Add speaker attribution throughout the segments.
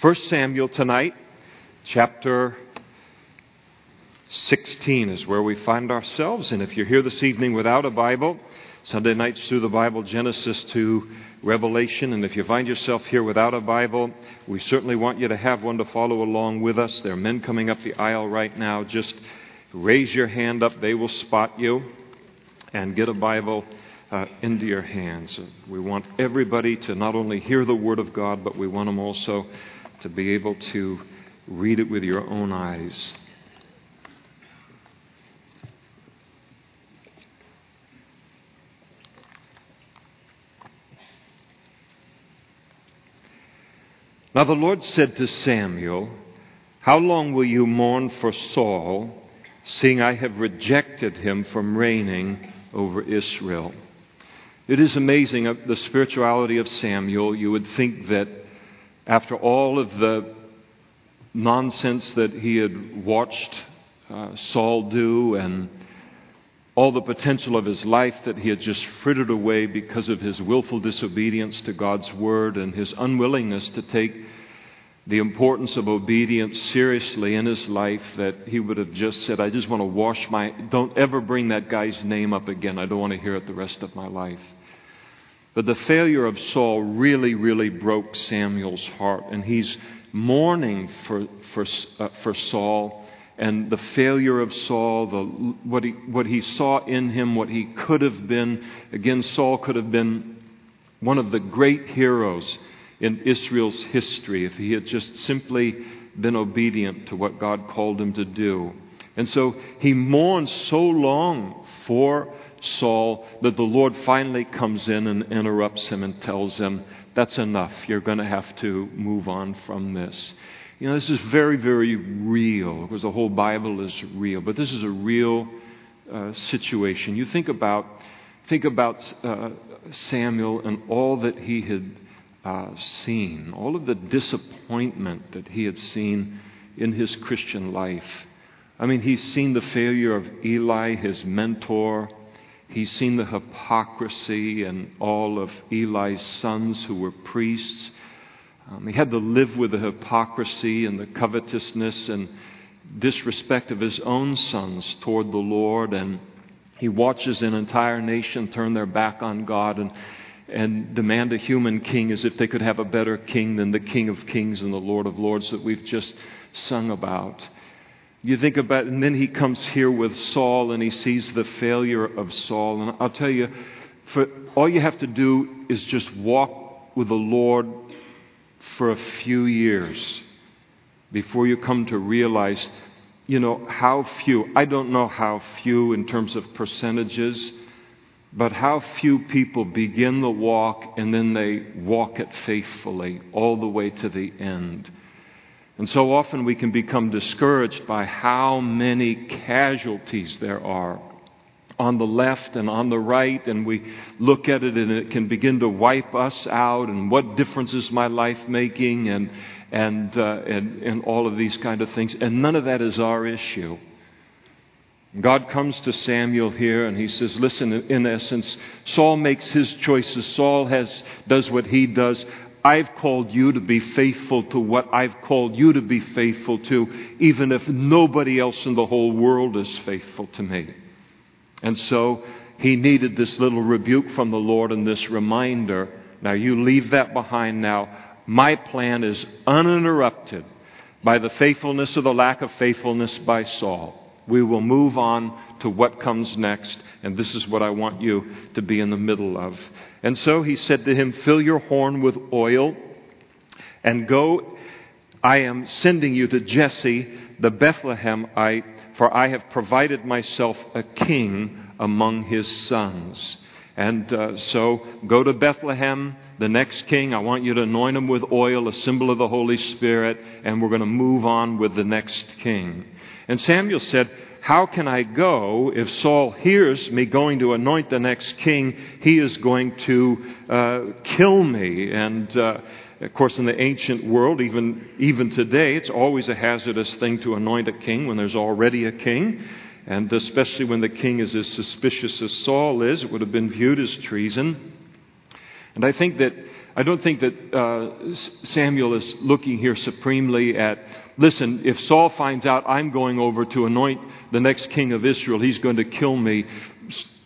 Speaker 1: 1 Samuel tonight, chapter 16 is where we find ourselves. And if you're here this evening without a Bible, Sunday nights through the Bible, Genesis to Revelation. And if you find yourself here without a Bible, we certainly want you to have one to follow along with us. There are men coming up the aisle right now. Just raise your hand up, they will spot you, and get a Bible uh, into your hands. We want everybody to not only hear the Word of God, but we want them also to be able to read it with your own eyes. Now the Lord said to Samuel, How long will you mourn for Saul, seeing I have rejected him from reigning over Israel? It is amazing uh, the spirituality of Samuel. You would think that after all of the nonsense that he had watched uh, Saul do and all the potential of his life that he had just frittered away because of his willful disobedience to God's word and his unwillingness to take the importance of obedience seriously in his life, that he would have just said, I just want to wash my, don't ever bring that guy's name up again. I don't want to hear it the rest of my life. But the failure of Saul really, really broke Samuel's heart, and he's mourning for, for, uh, for Saul and the failure of Saul, the, what, he, what he saw in him, what he could have been. Again, Saul could have been one of the great heroes in Israel's history if he had just simply been obedient to what God called him to do. And so he mourns so long for Saul that the Lord finally comes in and interrupts him and tells him, That's enough. You're going to have to move on from this. You know, this is very, very real because the whole Bible is real, but this is a real uh, situation. You think about, think about uh, Samuel and all that he had uh, seen, all of the disappointment that he had seen in his Christian life. I mean, he's seen the failure of Eli, his mentor. He's seen the hypocrisy and all of Eli's sons who were priests. Um, he had to live with the hypocrisy and the covetousness and disrespect of his own sons toward the Lord. And he watches an entire nation turn their back on God and, and demand a human king as if they could have a better king than the King of Kings and the Lord of Lords that we've just sung about. You think about, and then he comes here with Saul and he sees the failure of Saul. And I'll tell you, for all you have to do is just walk with the Lord for a few years before you come to realize, you know, how few, I don't know how few in terms of percentages, but how few people begin the walk and then they walk it faithfully all the way to the end. And so often we can become discouraged by how many casualties there are on the left and on the right, and we look at it and it can begin to wipe us out. And what difference is my life making? And, and, uh, and, and all of these kind of things. And none of that is our issue. God comes to Samuel here and he says, Listen, in essence, Saul makes his choices. Saul has, does what he does. I've called you to be faithful to what I've called you to be faithful to, even if nobody else in the whole world is faithful to me. And so he needed this little rebuke from the Lord and this reminder. Now you leave that behind now. My plan is uninterrupted by the faithfulness or the lack of faithfulness by Saul. We will move on to what comes next, and this is what I want you to be in the middle of. And so he said to him, Fill your horn with oil and go. I am sending you to Jesse the Bethlehemite, for I have provided myself a king among his sons. And uh, so go to Bethlehem, the next king. I want you to anoint him with oil, a symbol of the Holy Spirit, and we're going to move on with the next king. And Samuel said, how can I go if Saul hears me going to anoint the next king? He is going to uh, kill me. And uh, of course, in the ancient world, even, even today, it's always a hazardous thing to anoint a king when there's already a king. And especially when the king is as suspicious as Saul is, it would have been viewed as treason. And I think that I don't think that uh, Samuel is looking here supremely at, listen, if Saul finds out I'm going over to anoint the next king of Israel, he's going to kill me.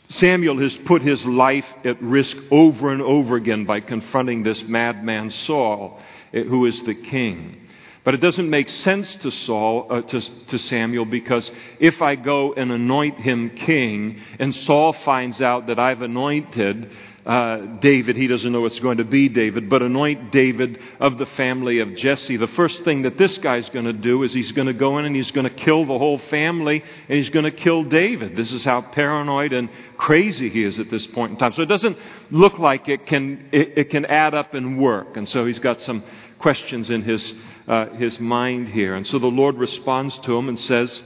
Speaker 1: Samuel has put his life at risk over and over again by confronting this madman Saul, eh, who is the king. But it doesn't make sense to Saul, uh, to, to Samuel, because if I go and anoint him king, and Saul finds out that I've anointed uh, David, he doesn't know it's going to be David, but anoint David of the family of Jesse. The first thing that this guy's going to do is he's going to go in and he's going to kill the whole family, and he's going to kill David. This is how paranoid and crazy he is at this point in time. So it doesn't look like it can it, it can add up and work, and so he's got some questions in his uh, his mind here. And so the Lord responds to him and says,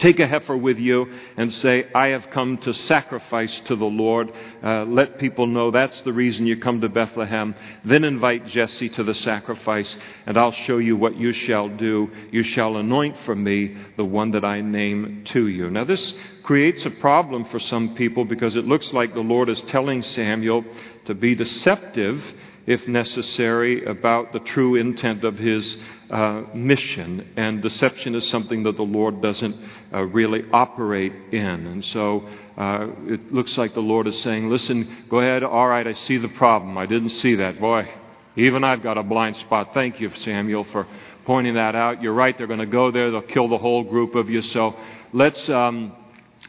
Speaker 1: Take a heifer with you and say, I have come to sacrifice to the Lord. Uh, let people know that's the reason you come to Bethlehem. Then invite Jesse to the sacrifice, and I'll show you what you shall do. You shall anoint for me the one that I name to you. Now, this creates a problem for some people because it looks like the Lord is telling Samuel to be deceptive if necessary, about the true intent of his uh, mission. And deception is something that the Lord doesn't uh, really operate in. And so uh, it looks like the Lord is saying, listen, go ahead, all right, I see the problem. I didn't see that. Boy, even I've got a blind spot. Thank you, Samuel, for pointing that out. You're right, they're going to go there, they'll kill the whole group of you. So let's. Um,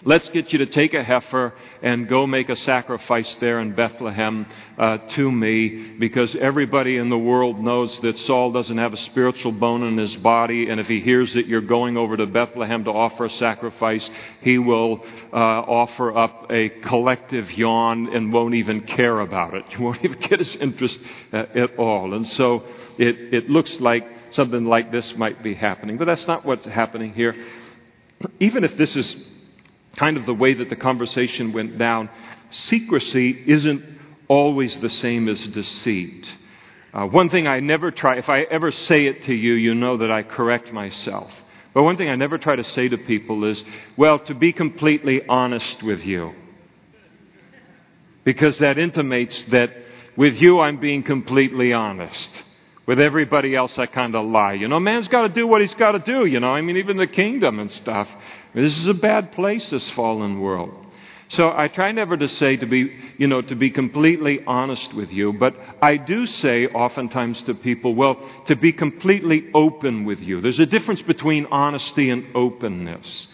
Speaker 1: Let's get you to take a heifer and go make a sacrifice there in Bethlehem uh, to me because everybody in the world knows that Saul doesn't have a spiritual bone in his body, and if he hears that you're going over to Bethlehem to offer a sacrifice, he will uh, offer up a collective yawn and won't even care about it. You won't even get his interest uh, at all. And so it, it looks like something like this might be happening, but that's not what's happening here. Even if this is kind of the way that the conversation went down, secrecy isn't always the same as deceit. Uh, one thing I never try, if I ever say it to you, you know that I correct myself. But one thing I never try to say to people is, well, to be completely honest with you. Because that intimates that with you I'm being completely honest. With everybody else I kind of lie. You know, man's got to do what he's got to do, you know. I mean, even the kingdom and stuff. This is a bad place, this fallen world. So I try never to say to be, you know, to be completely honest with you, but I do say oftentimes to people, well, to be completely open with you. There's a difference between honesty and openness.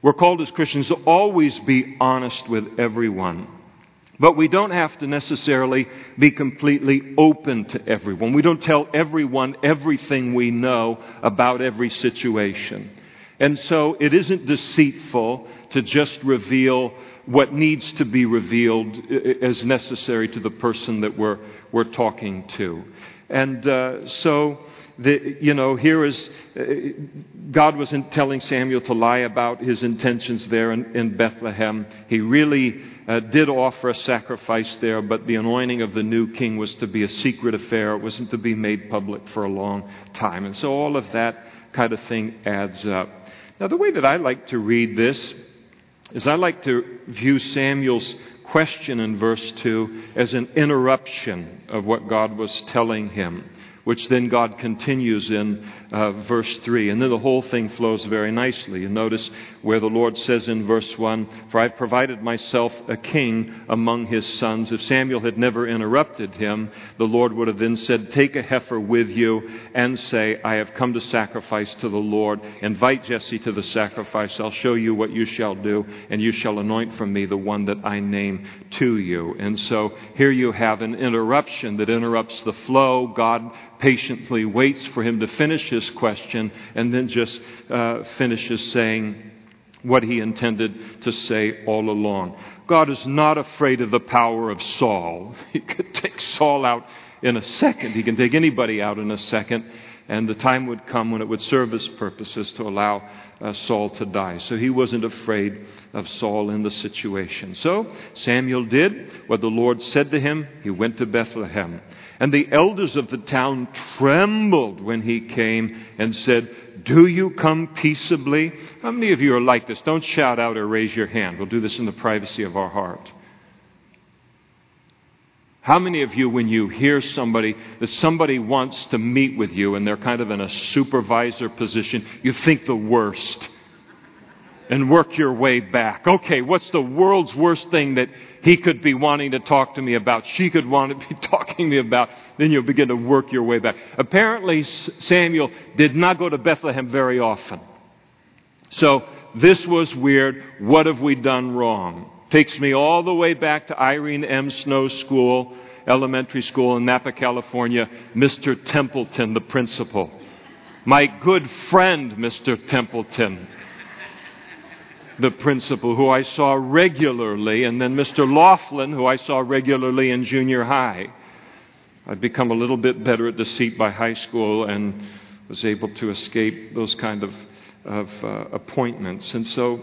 Speaker 1: We're called as Christians to always be honest with everyone. But we don't have to necessarily be completely open to everyone. We don't tell everyone everything we know about every situation. And so it isn't deceitful to just reveal what needs to be revealed as necessary to the person that we're, we're talking to. And uh, so, the, you know, here is uh, God wasn't telling Samuel to lie about his intentions there in, in Bethlehem. He really uh, did offer a sacrifice there, but the anointing of the new king was to be a secret affair. It wasn't to be made public for a long time. And so all of that kind of thing adds up. Now, the way that I like to read this is I like to view Samuel's question in verse 2 as an interruption of what God was telling him which then God continues in uh, verse 3. And then the whole thing flows very nicely. You notice where the Lord says in verse 1 For I've provided myself a king among his sons. If Samuel had never interrupted him, the Lord would have then said, Take a heifer with you and say, I have come to sacrifice to the Lord. Invite Jesse to the sacrifice. I'll show you what you shall do, and you shall anoint from me the one that I name to you. And so here you have an interruption that interrupts the flow. God patiently waits for him to finish his question and then just uh, finishes saying what he intended to say all along. God is not afraid of the power of Saul. He could take Saul out in a second, he can take anybody out in a second, and the time would come when it would serve his purposes to allow uh, Saul to die. So he wasn't afraid of Saul in the situation. So Samuel did what the Lord said to him. He went to Bethlehem. And the elders of the town trembled when he came and said, Do you come peaceably? How many of you are like this? Don't shout out or raise your hand. We'll do this in the privacy of our heart. How many of you, when you hear somebody, that somebody wants to meet with you and they're kind of in a supervisor position, you think the worst and work your way back? Okay, what's the world's worst thing that he could be wanting to talk to me about, she could want to be talking to me about? Then you'll begin to work your way back. Apparently, Samuel did not go to Bethlehem very often. So, this was weird. What have we done wrong? Takes me all the way back to Irene M. Snow school, elementary school in Napa, California. Mr. Templeton, the principal. My good friend, Mr. Templeton, the principal, who I saw regularly, and then Mr. Laughlin, who I saw regularly in junior high. I'd become a little bit better at deceit by high school and was able to escape those kind of, of uh, appointments. And so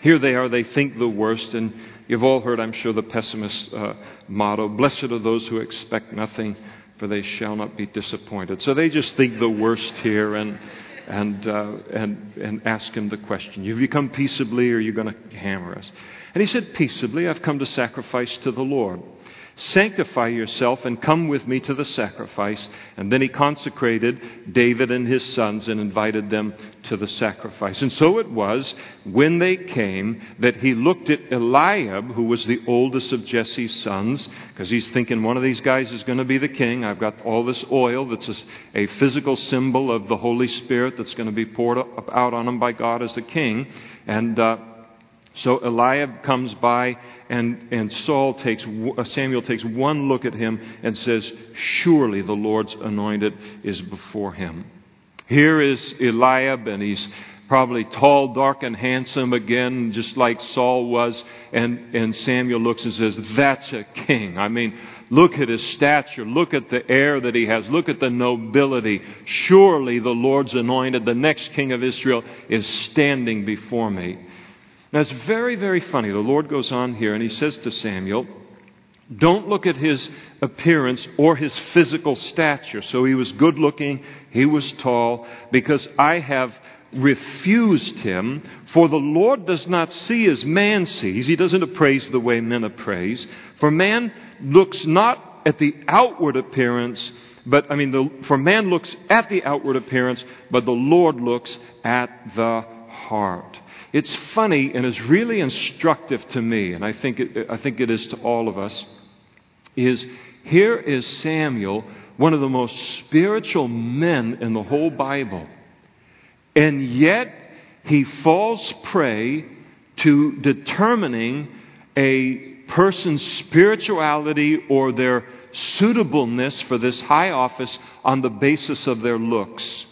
Speaker 1: here they are, they think the worst, and you've all heard, I'm sure, the pessimist uh, motto Blessed are those who expect nothing, for they shall not be disappointed. So they just think the worst here and, and, uh, and, and ask him the question Have you come peaceably, or are you going to hammer us? And he said, Peaceably, I've come to sacrifice to the Lord. Sanctify yourself and come with me to the sacrifice. And then he consecrated David and his sons and invited them to the sacrifice. And so it was when they came that he looked at Eliab, who was the oldest of Jesse's sons, because he's thinking one of these guys is going to be the king. I've got all this oil that's a, physical symbol of the Holy Spirit that's going to be poured out on him by God as the king. And uh, so Eliab comes by, and, and Saul takes, uh, Samuel takes one look at him and says, Surely the Lord's anointed is before him. Here is Eliab, and he's probably tall, dark, and handsome again, just like Saul was. And, and Samuel looks and says, That's a king. I mean, look at his stature. Look at the air that he has. Look at the nobility. Surely the Lord's anointed, the next king of Israel, is standing before me. Now, it's very, very funny. The Lord goes on here and he says to Samuel, Don't look at his appearance or his physical stature. So he was good looking, he was tall, because I have refused him. For the Lord does not see as man sees. He doesn't appraise the way men appraise. For man looks not at the outward appearance, but, I mean, the, for man looks at the outward appearance, but the Lord looks at the heart. It's funny and is really instructive to me, and I think it, I think it is to all of us, is here is Samuel, one of the most spiritual men in the whole Bible, and yet he falls prey to determining a person's spirituality or their suitableness for this high office on the basis of their looks.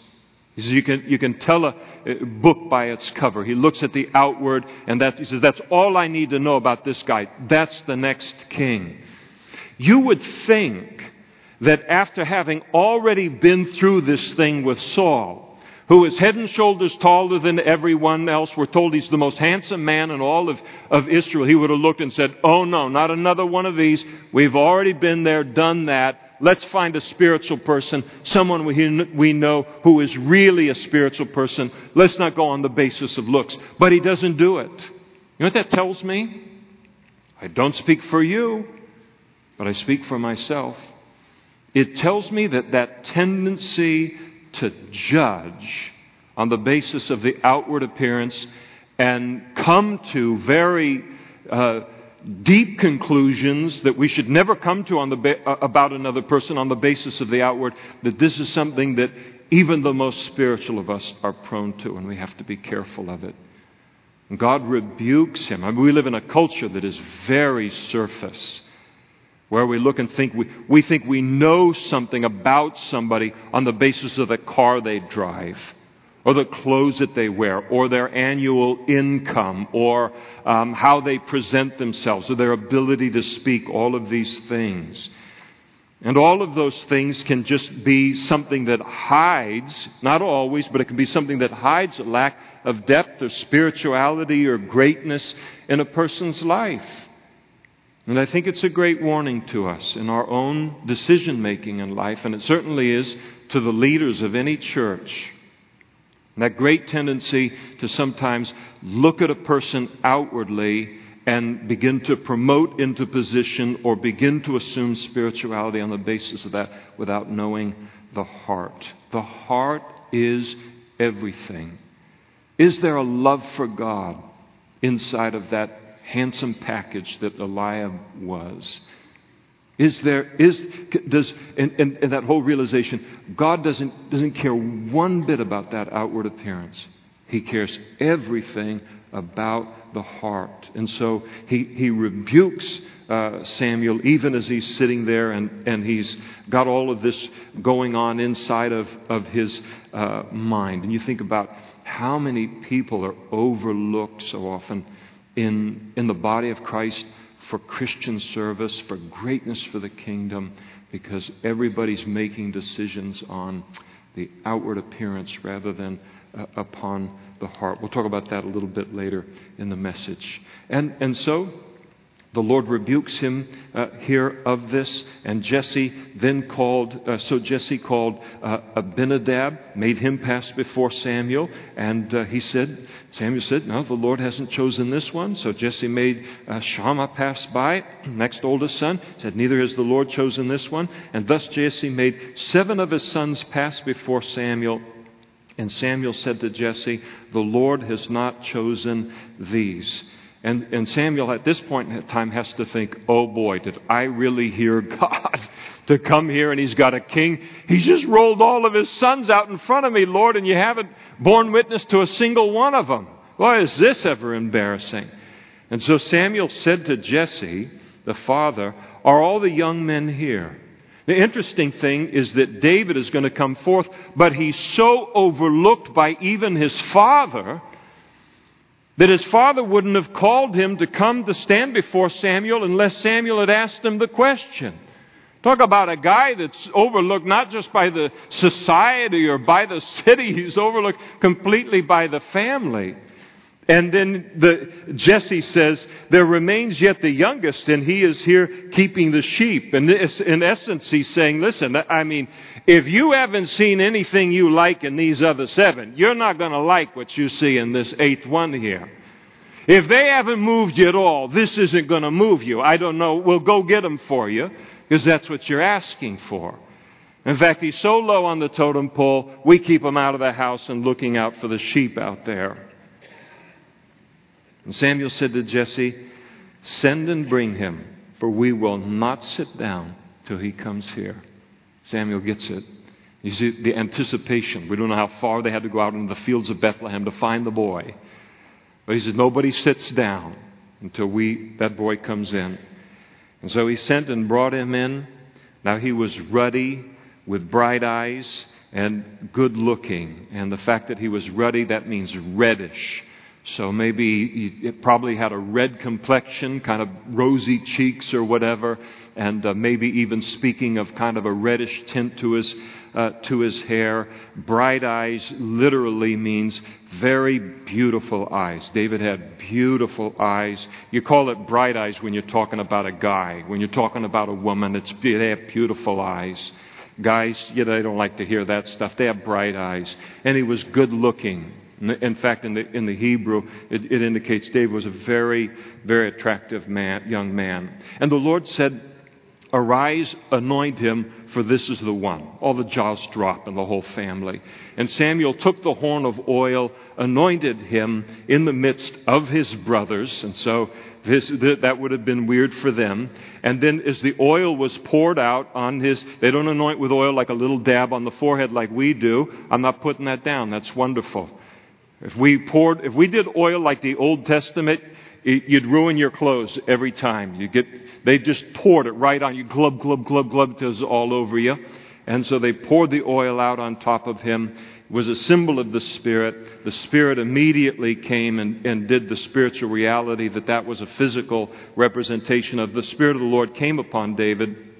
Speaker 1: He says you can, you can tell a, book by its cover. He looks at the outward and that, he says, That's all I need to know about this guy. That's the next king. You would think that after having already been through this thing with Saul, who is head and shoulders taller than everyone else. We're told he's the most handsome man in all of, of Israel. He would have looked and said, Oh no, not another one of these. We've already been there, done that. Let's find a spiritual person, someone we, know who is really a spiritual person. Let's not go on the basis of looks. But he doesn't do it. You know what that tells me? I don't speak for you, but I speak for myself. It tells me that that tendency to judge on the basis of the outward appearance and come to very uh, deep conclusions that we should never come to on the ba- uh, about another person on the basis of the outward, that this is something that even the most spiritual of us are prone to, and we have to be careful of it. And God rebukes him. I mean, we live in a culture that is very surface, where we look and think we, we think we know something about somebody on the basis of the car they drive or the clothes that they wear, or their annual income, or um, how they present themselves, or their ability to speak, all of these things. And all of those things can just be something that hides, not always, but it can be something that hides a lack of depth or spirituality or greatness in a person's life. And I think it's a great warning to us in our own decision making in life, and it certainly is to the leaders of any church that great tendency to sometimes look at a person outwardly and begin to promote into position or begin to assume spirituality on the basis of that without knowing the heart. The heart is everything. Is there a love for God inside of that handsome package that Eliab was? Is there, is, does, and, and, and, that whole realization, God doesn't, doesn't care one bit about that outward appearance. He cares everything about the heart. And so he, he rebukes uh, Samuel even as he's sitting there and, and he's got all of this going on inside of, of his uh, mind. And you think about how many people are overlooked so often in, in the body of Christ for Christian service, for greatness for the kingdom, because everybody's making decisions on the outward appearance rather than uh, upon the heart. We'll talk about that a little bit later in the message. And, and so, the Lord rebukes him uh, here of this, and Jesse then called, uh, so Jesse called uh, Abinadab, made him pass before Samuel, and uh, he said, Samuel said, No, the Lord hasn't chosen this one. So Jesse made uh, Shammah pass by, next oldest son, said, Neither has the Lord chosen this one. And thus Jesse made seven of his sons pass before Samuel. And Samuel said to Jesse, The Lord has not chosen these. And, and Samuel at this point in time has to think, oh boy, did I really hear God to come here and he's got a king? He's just rolled all of his sons out in front of me, Lord, and you haven't borne witness to a single one of them. Why is this ever embarrassing? And so Samuel said to Jesse, the father, Are all the young men here? The interesting thing is that David is going to come forth, but he's so overlooked by even his father that his father wouldn't have called him to come to stand before Samuel unless Samuel had asked him the question. Talk about a guy that's overlooked not just by the society or by the city, he's overlooked completely by the family. And then the, Jesse says, There remains yet the youngest, and he is here keeping the sheep. And this, in essence, he's saying, Listen, I mean, if you haven't seen anything you like in these other seven, you're not going to like what you see in this eighth one here. If they haven't moved you at all, this isn't going to move you. I don't know. We'll go get them for you because that's what you're asking for. In fact, he's so low on the totem pole, we keep him out of the house and looking out for the sheep out there. And Samuel said to Jesse, Send and bring him, for we will not sit down till he comes here. Samuel gets it. You see the anticipation. We don't know how far they had to go out into the fields of Bethlehem to find the boy. But he says, Nobody sits down until we, that boy comes in. And so he sent and brought him in. Now he was ruddy with bright eyes and good looking. And the fact that he was ruddy, that means reddish. So maybe he probably had a red complexion, kind of rosy cheeks or whatever, and uh, maybe even speaking of kind of a reddish tint to his, uh, to his hair. Bright eyes literally means very beautiful eyes. David had beautiful eyes. You call it bright eyes when you're talking about a guy. When you're talking about a woman, it's, they have beautiful eyes. Guys, you know, they don't like to hear that stuff. They have bright eyes. And he was good looking. In fact, in the, in the Hebrew, it, it indicates David was a very, very attractive man, young man. And the Lord said, Arise, anoint him, for this is the one. All the jaws drop in the whole family. And Samuel took the horn of oil, anointed him in the midst of his brothers. And so this, that would have been weird for them. And then, as the oil was poured out on his, they don't anoint with oil like a little dab on the forehead like we do. I'm not putting that down. That's wonderful. If we poured, if we did oil like the Old Testament, you'd ruin your clothes every time. You get, they just poured it right on you, glub, glub, glub, glub, till it's all over you. And so they poured the oil out on top of him. It was a symbol of the Spirit. The Spirit immediately came and, and did the spiritual reality that that was a physical representation of the Spirit of the Lord came upon David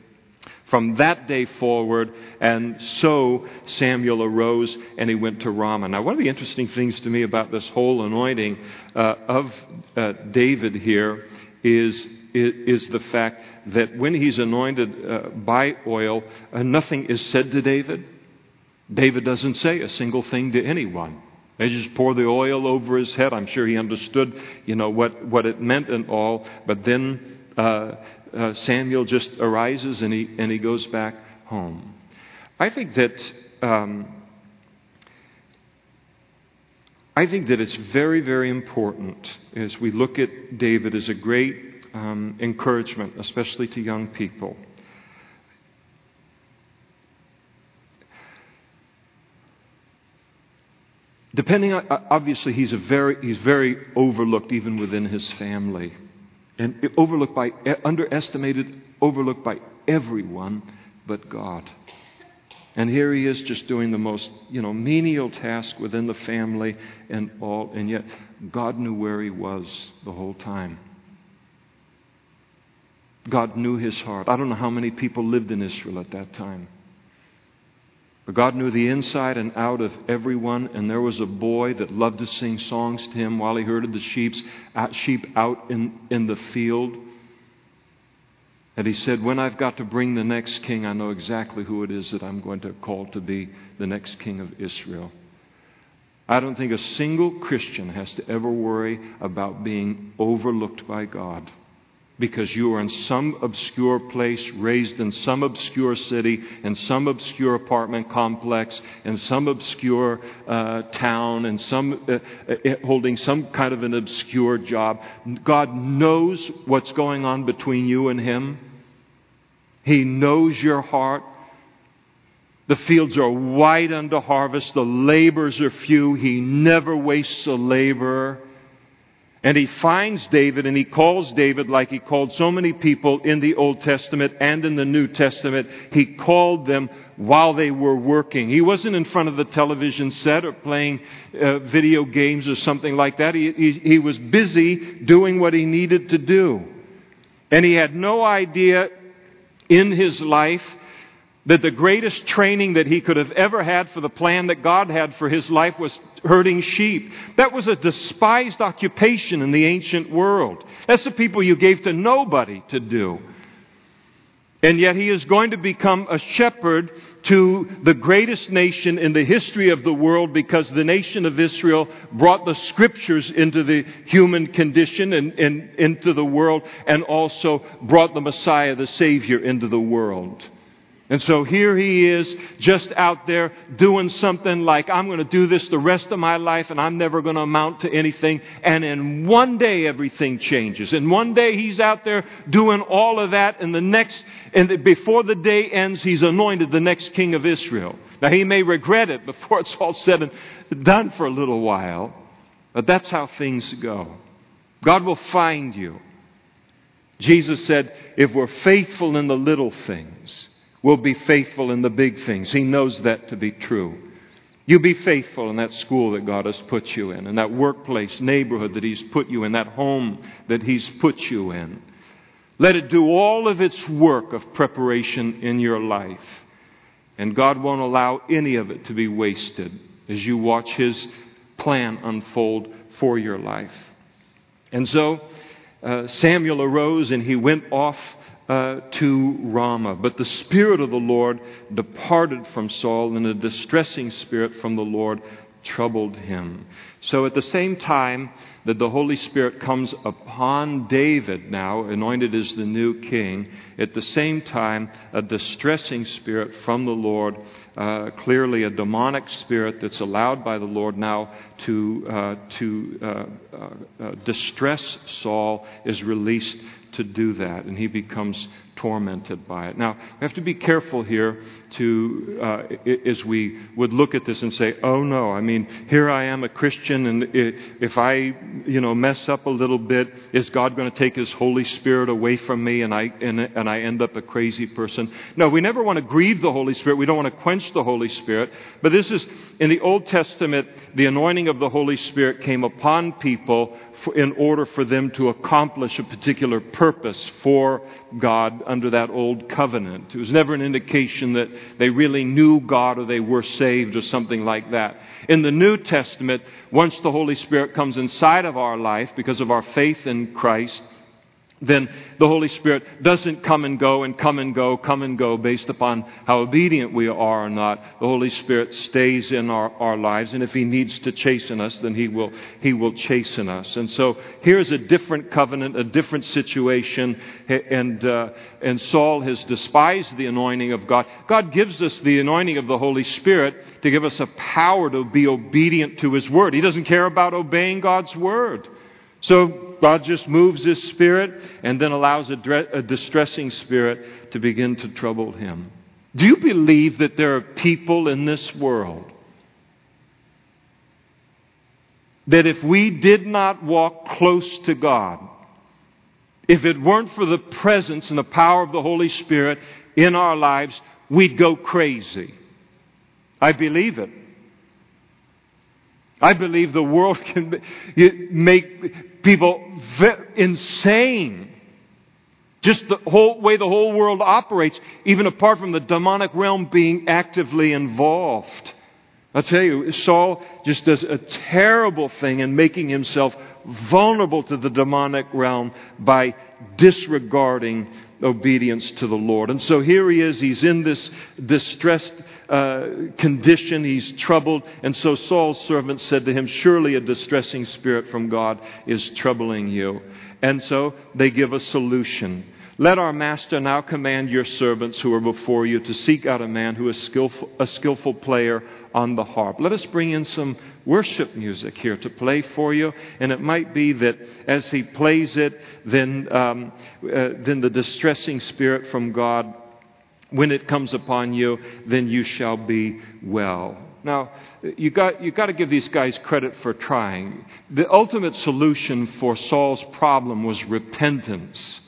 Speaker 1: from that day forward, and so Samuel arose and he went to Ramah. Now, one of the interesting things to me about this whole anointing uh, of uh, David here is, is the fact that when he's anointed uh, by oil, uh, nothing is said to David. David doesn't say a single thing to anyone. They just pour the oil over his head. I'm sure he understood, you know, what, what it meant and all. But then uh, uh, Samuel just arises and he, and he goes back home. I think that. Um, I think that it's very, very important as we look at David as a great um, encouragement, especially to young people. Depending on, obviously, he's, a very, he's very overlooked even within his family. And overlooked by, underestimated, overlooked by everyone but God. And here he is just doing the most, you know, menial task within the family and all, and yet God knew where he was the whole time. God knew his heart. I don't know how many people lived in Israel at that time. But God knew the inside and out of everyone, and there was a boy that loved to sing songs to him while he herded the sheep, sheep out in, in the field. And he said, When I've got to bring the next king, I know exactly who it is that I'm going to call to be the next king of Israel. I don't think a single Christian has to ever worry about being overlooked by God because you are in some obscure place, raised in some obscure city, in some obscure apartment complex, in some obscure uh, town, and some uh, uh, holding some kind of an obscure job. God knows what's going on between you and Him. He knows your heart. The fields are white unto harvest. The labors are few. He never wastes a laborer. And he finds David and he calls David like he called so many people in the Old Testament and in the New Testament. He called them while they were working. He wasn't in front of the television set or playing uh, video games or something like that. He, he, he was busy doing what he needed to do. And he had no idea in his life that the greatest training that he could have ever had for the plan that God had for his life was herding sheep. That was a despised occupation in the ancient world. That's the people you gave to nobody to do. And yet he is going to become a shepherd to the greatest nation in the history of the world because the nation of Israel brought the scriptures into the human condition and, and into the world and also brought the Messiah, the Savior, into the world. And so here he is, just out there doing something like, I'm going to do this the rest of my life and I'm never going to amount to anything. And in one day, everything changes. And one day, he's out there doing all of that. And the next, and before the day ends, he's anointed the next king of Israel. Now, he may regret it before it's all said and done for a little while, but that's how things go. God will find you. Jesus said, if we're faithful in the little things, will be faithful in the big things. He knows that to be true. You be faithful in that school that God has put you in, in that workplace, neighborhood that He's put you in, that home that He's put you in. Let it do all of its work of preparation in your life. And God won't allow any of it to be wasted as you watch His plan unfold for your life. And so uh, Samuel arose and he went off uh, to Ramah. But the Spirit of the Lord departed from Saul, and a distressing spirit from the Lord troubled him. So at the same time that the Holy Spirit comes upon David now, anointed as the new king, at the same time, a distressing spirit from the Lord, uh, clearly a demonic spirit that's allowed by the Lord now to, uh, to uh, uh, uh distress Saul, is released to do that, and he becomes tormented by it. Now, we have to be careful here to, uh, as we would look at this and say, oh no, I mean, here I am a Christian, and if I, you know, mess up a little bit, is God going to take His Holy Spirit away from me and I, and, and I end up a crazy person? No, we never want to grieve the Holy Spirit. We don't want to quench the Holy Spirit. But this is, in the Old Testament, the anointing of the Holy Spirit came upon people in order for them to accomplish a particular purpose for God under that old covenant. It was never an indication that they really knew God or they were saved or something like that. In the New Testament, once the Holy Spirit comes inside of our life because of our faith in Christ, then the Holy Spirit doesn't come and go and come and go, come and go based upon how obedient we are or not. The Holy Spirit stays in our, our lives, and if He needs to chasten us, then He will, he will chasten us. And so here's a different covenant, a different situation, and, uh, and Saul has despised the anointing of God. God gives us the anointing of the Holy Spirit to give us a power to be obedient to His Word. He doesn't care about obeying God's Word. So God just moves his spirit and then allows a, dre- a, distressing spirit to begin to trouble him. Do you believe that there are people in this world that if we did not walk close to God, if it weren't for the presence and the power of the Holy Spirit in our lives, we'd go crazy? I believe it. I believe the world can make people insane. Just the whole way the whole world operates, even apart from the demonic realm being actively involved. I'll tell you, Saul just does a terrible thing in making himself vulnerable to the demonic realm by disregarding obedience to the Lord. And so here he is, he's in this distressed uh, condition, he's troubled. And so Saul's servant said to him, Surely a distressing spirit from God is troubling you. And so they give a solution. Let our master now command your servants who are before you to seek out a man who is skillful, a skillful player on the harp. Let us bring in some worship music here to play for you, and it might be that as he plays it, then, um, uh, then the distressing spirit from God, when it comes upon you, then you shall be well. Now, you got, you got to give these guys credit for trying. The ultimate solution for Saul's problem was repentance.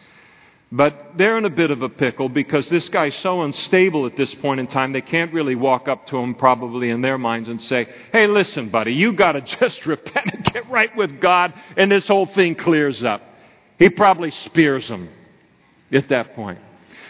Speaker 1: But they're in a bit of a pickle because this guy's so unstable at this point in time, they can't really walk up to him, probably in their minds, and say, Hey, listen, buddy, you got to just repent and get right with God, and this whole thing clears up. He probably spears them at that point.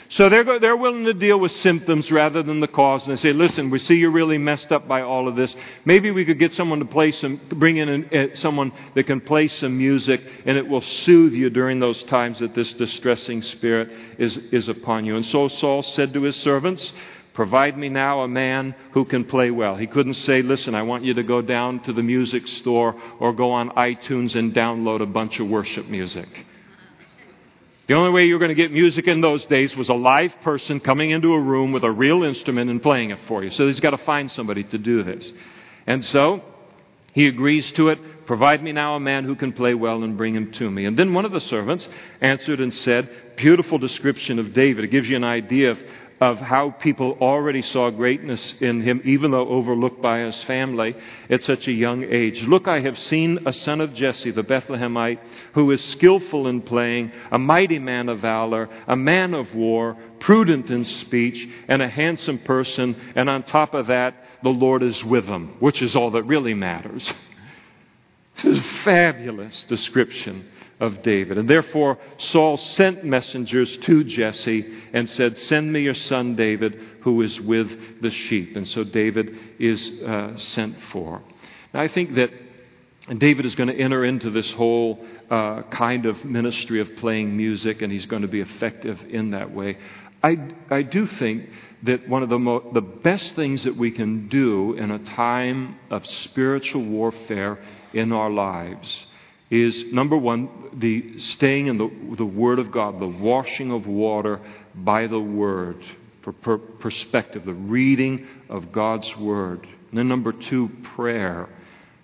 Speaker 1: So they're, they're willing to deal with symptoms rather than the cause. And they say, listen, we see you're really messed up by all of this. Maybe we could get someone to play some, bring in an, uh, someone that can play some music and it will soothe you during those times that this distressing spirit is, is upon you. And so Saul said to his servants, Provide me now a man who can play well. He couldn't say, Listen, I want you to go down to the music store or go on iTunes and download a bunch of worship music. The only way you were going to get music in those days was a live person coming into a room with a real instrument and playing it for you. So he's got to find somebody to do this. And so he agrees to it. Provide me now a man who can play well and bring him to me. And then one of the servants answered and said, Beautiful description of David. It gives you an idea of, of how people already saw greatness in him, even though overlooked by his family at such a young age. Look, I have seen a son of Jesse, the Bethlehemite, who is skillful in playing, a mighty man of valor, a man of war, prudent in speech, and a handsome person. And on top of that, the Lord is with him, which is all that really matters. This is a fabulous description of David. And therefore, Saul sent messengers to Jesse and said, Send me your son David, who is with the sheep. And so David is uh, sent for. Now, I think that David is going to enter into this whole uh, kind of ministry of playing music, and he's going to be effective in that way. I, I do think that one of the, mo- the best things that we can do in a time of spiritual warfare in our lives is number one, the staying in the, the Word of God, the washing of water by the Word, for per- perspective, the reading of God's Word. And then number two, prayer.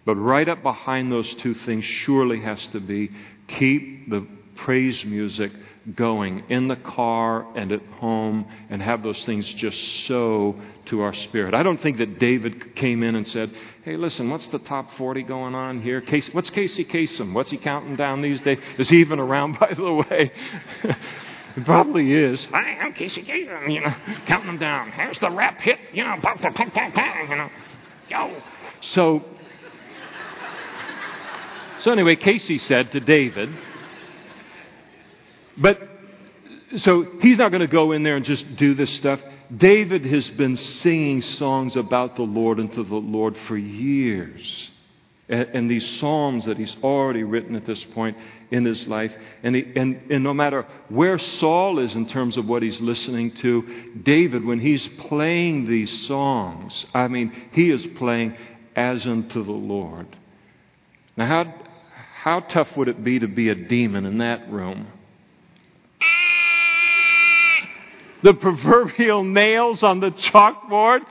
Speaker 1: But right up behind those two things surely has to be keep the praise music going in the car and at home and have those things just sow to our spirit. I don't think that David came in and said, Hey, listen, what's the top 40 going on here? Casey, what's Casey Kasem? What's he counting down these days? Is he even around, by the way? Probably is.
Speaker 2: Hi, I'm Casey Kasem, you know, counting them down. Here's the rap hit, you know, pop, pop, pop, pop, you know. Yo.
Speaker 1: So, so anyway, Casey said to David, but so he's not going to go in there and just do this stuff. David has been singing songs about the Lord and to the Lord for years. and, these psalms that he's already written at this point in his life. And, he, and, and no matter where Saul is in terms of what he's listening to, David, when he's playing these songs, I mean, he is playing as unto the Lord. Now, how, how tough would it be to be a demon in that room? The proverbial nails on the chalkboard.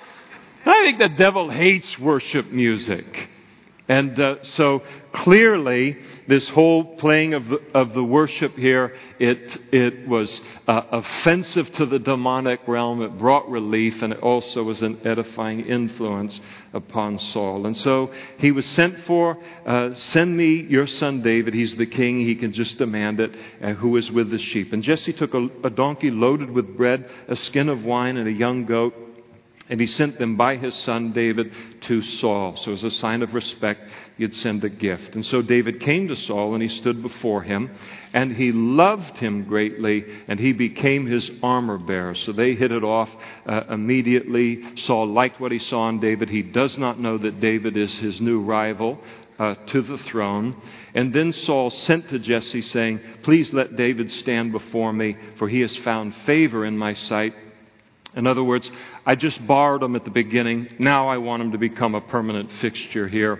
Speaker 1: I think the devil hates worship music. And uh, so clearly, this whole playing of the, of the worship here, it, it was uh, offensive to the demonic realm. It brought relief, and it also was an edifying influence upon Saul. And so he was sent for, uh, send me your son David. He's the king. He can just demand it, uh, who is with the sheep. And Jesse took a, a donkey loaded with bread, a skin of wine, and a young goat. And he sent them by his son David to Saul. So, as a sign of respect, he'd send a gift. And so David came to Saul and he stood before him. And he loved him greatly, and he became his armor bearer. So they hit it off uh, immediately. Saul liked what he saw in David. He does not know that David is his new rival. Uh, to the throne. And then Saul sent to Jesse, saying, Please let David stand before me, for he has found favor in my sight in other words, I just borrowed him at the beginning. Now I want him to become a permanent fixture here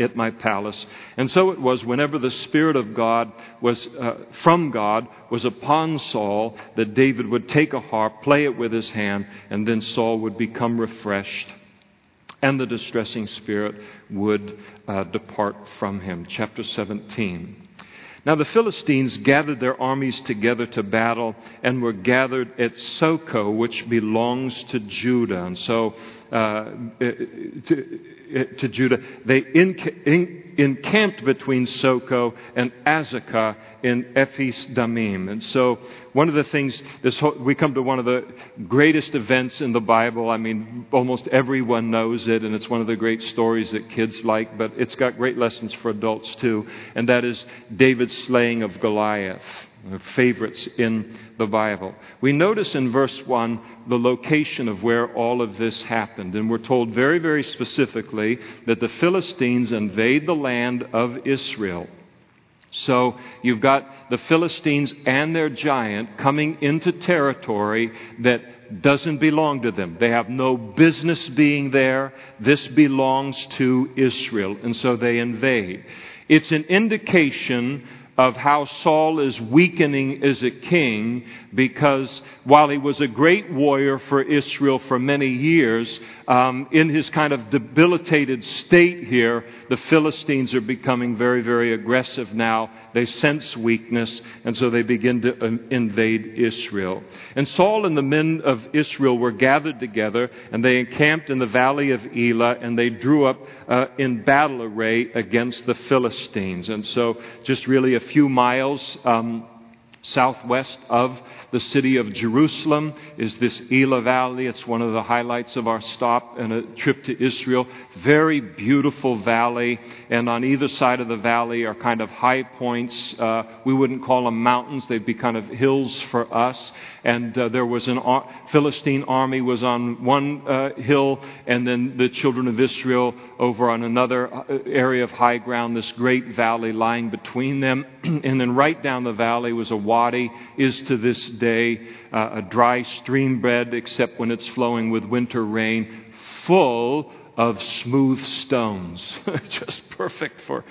Speaker 1: at my palace. And so it was whenever the Spirit of God was uh, from God was upon Saul that David would take a harp, play it with his hand, and then Saul would become refreshed and the distressing spirit would uh, depart from him. Chapter 17. Now the Philistines gathered their armies together to battle and were gathered at Socoh, which belongs to Judah. And so, uh, to, to, Judah, they in, in, encamped between Socoh and Azekah in Ephes Damim. And so, one of the things, this whole, we come to one of the greatest events in the Bible. I mean, almost everyone knows it, and it's one of the great stories that kids like, but it's got great lessons for adults too, and that is David's slaying of Goliath favorites in the Bible. We notice in verse 1 the location of where all of this happened. And we're told very, very specifically that the Philistines invade the land of Israel. So you've got the Philistines and their giant coming into territory that doesn't belong to them. They have no business being there. This belongs to Israel. And so they invade. It's an indication of how Saul is weakening as a king because while he was a great warrior for Israel for many years, um, in his kind of debilitated state here, the Philistines are becoming very, very aggressive now. They sense weakness, and so they begin to um, invade Israel. And Saul and the men of Israel were gathered together, and they encamped in the valley of Elah, and they drew up uh, in battle array against the Philistines. And so, just really a few miles. Um, southwest of the city of Jerusalem is this Elah Valley. It's one of the highlights of our stop and a trip to Israel. Very beautiful valley, and on either side of the valley are kind of high points. Uh, we wouldn't call them mountains; they'd be kind of hills for us. And uh, there was an Philistine army was on one uh, hill, and then the children of Israel over on another uh, area of high ground. This great valley lying between them, and then right down the valley was a wadi. Is to this day uh, a dry stream bed, except when it's flowing with winter rain, full of smooth stones. Just perfect for.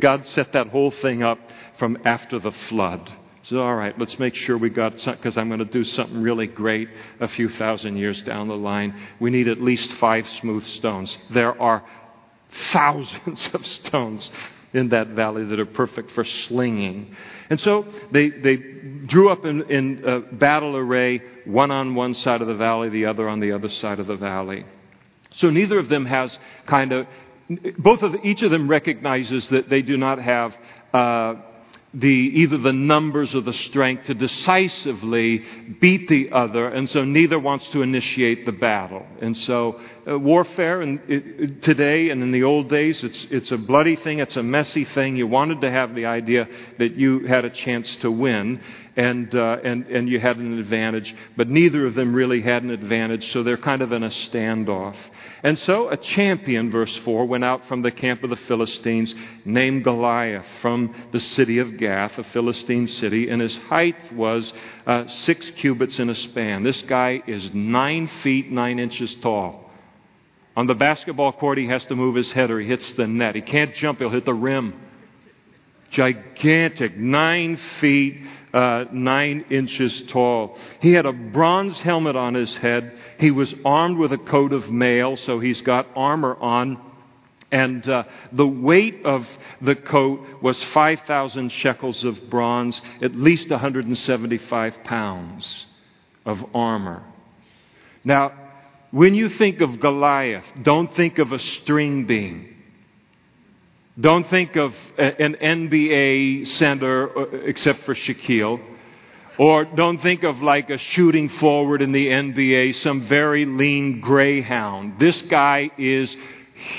Speaker 1: God set that whole thing up from after the flood. So, all right, let's make sure we got something, because I'm going to do something really great a few thousand years down the line. We need at least five smooth stones. There are thousands of stones in that valley that are perfect for slinging. And so they, they drew up in, in uh, battle array, one on one side of the valley, the other on the other side of the valley. So neither of them has kind of, both of each of them recognizes that they do not have. Uh, the, either the numbers or the strength to decisively beat the other, and so neither wants to initiate the battle. And so uh, warfare today and in the old days. It's, it's a bloody thing, it's a messy thing. You wanted to have the idea that you had a chance to win and, uh, and, and you had an advantage, but neither of them really had an advantage, so they're kind of in a standoff. And so a champion, verse 4, went out from the camp of the Philistines named Goliath from the city of Gath, a Philistine city, and his height was uh, six cubits in a span. This guy is nine feet, nine inches tall. On the basketball court, he has to move his head or he hits the net. He can't jump, he'll hit the rim. Gigantic, nine feet, uh, nine inches tall. He had a bronze helmet on his head. He was armed with a coat of mail, so he's got armor on. And uh, the weight of the coat was 5,000 shekels of bronze, at least 175 pounds of armor. Now, when you think of Goliath, don't think of a string bean. Don't think of an NBA center uh, except for Shaquille. Or don't think of like a shooting forward in the NBA, some very lean greyhound. This guy is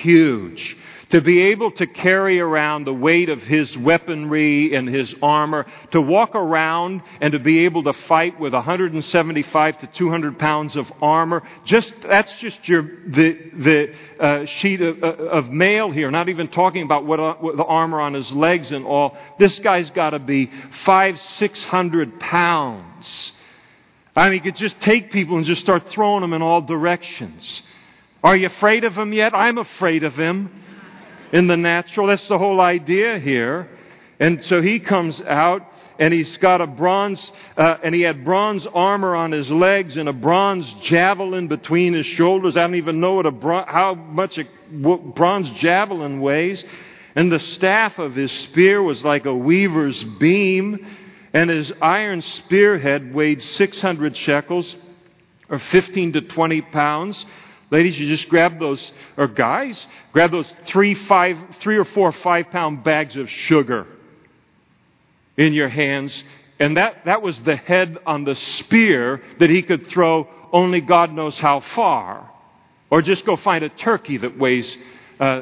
Speaker 1: huge to be able to carry around the weight of his weaponry and his armor, to walk around and to be able to fight with 175 to 200 pounds of armor, just that's just your the the uh, sheet of, uh, of, mail here. Not even talking about what, uh, what the armor on his legs and all. This guy's got to be five six hundred pounds. I mean, he could just take people and just start throwing them in all directions. Are you afraid of him yet? I'm afraid of him in the natural. That's the whole idea here. And so he comes out and he's got a bronze, uh, and he had bronze armor on his legs and a bronze javelin between his shoulders. I don't even know what a bron- how much a bronze javelin weighs. And the staff of his spear was like a weaver's beam, and his iron spearhead weighed 600 shekels, or 15 to 20 pounds. Ladies, you just grab those, or guys, grab those three, five, three or four five pound bags of sugar in your hands. And that, that was the head on the spear that he could throw only God knows how far. Or just go find a turkey that weighs uh,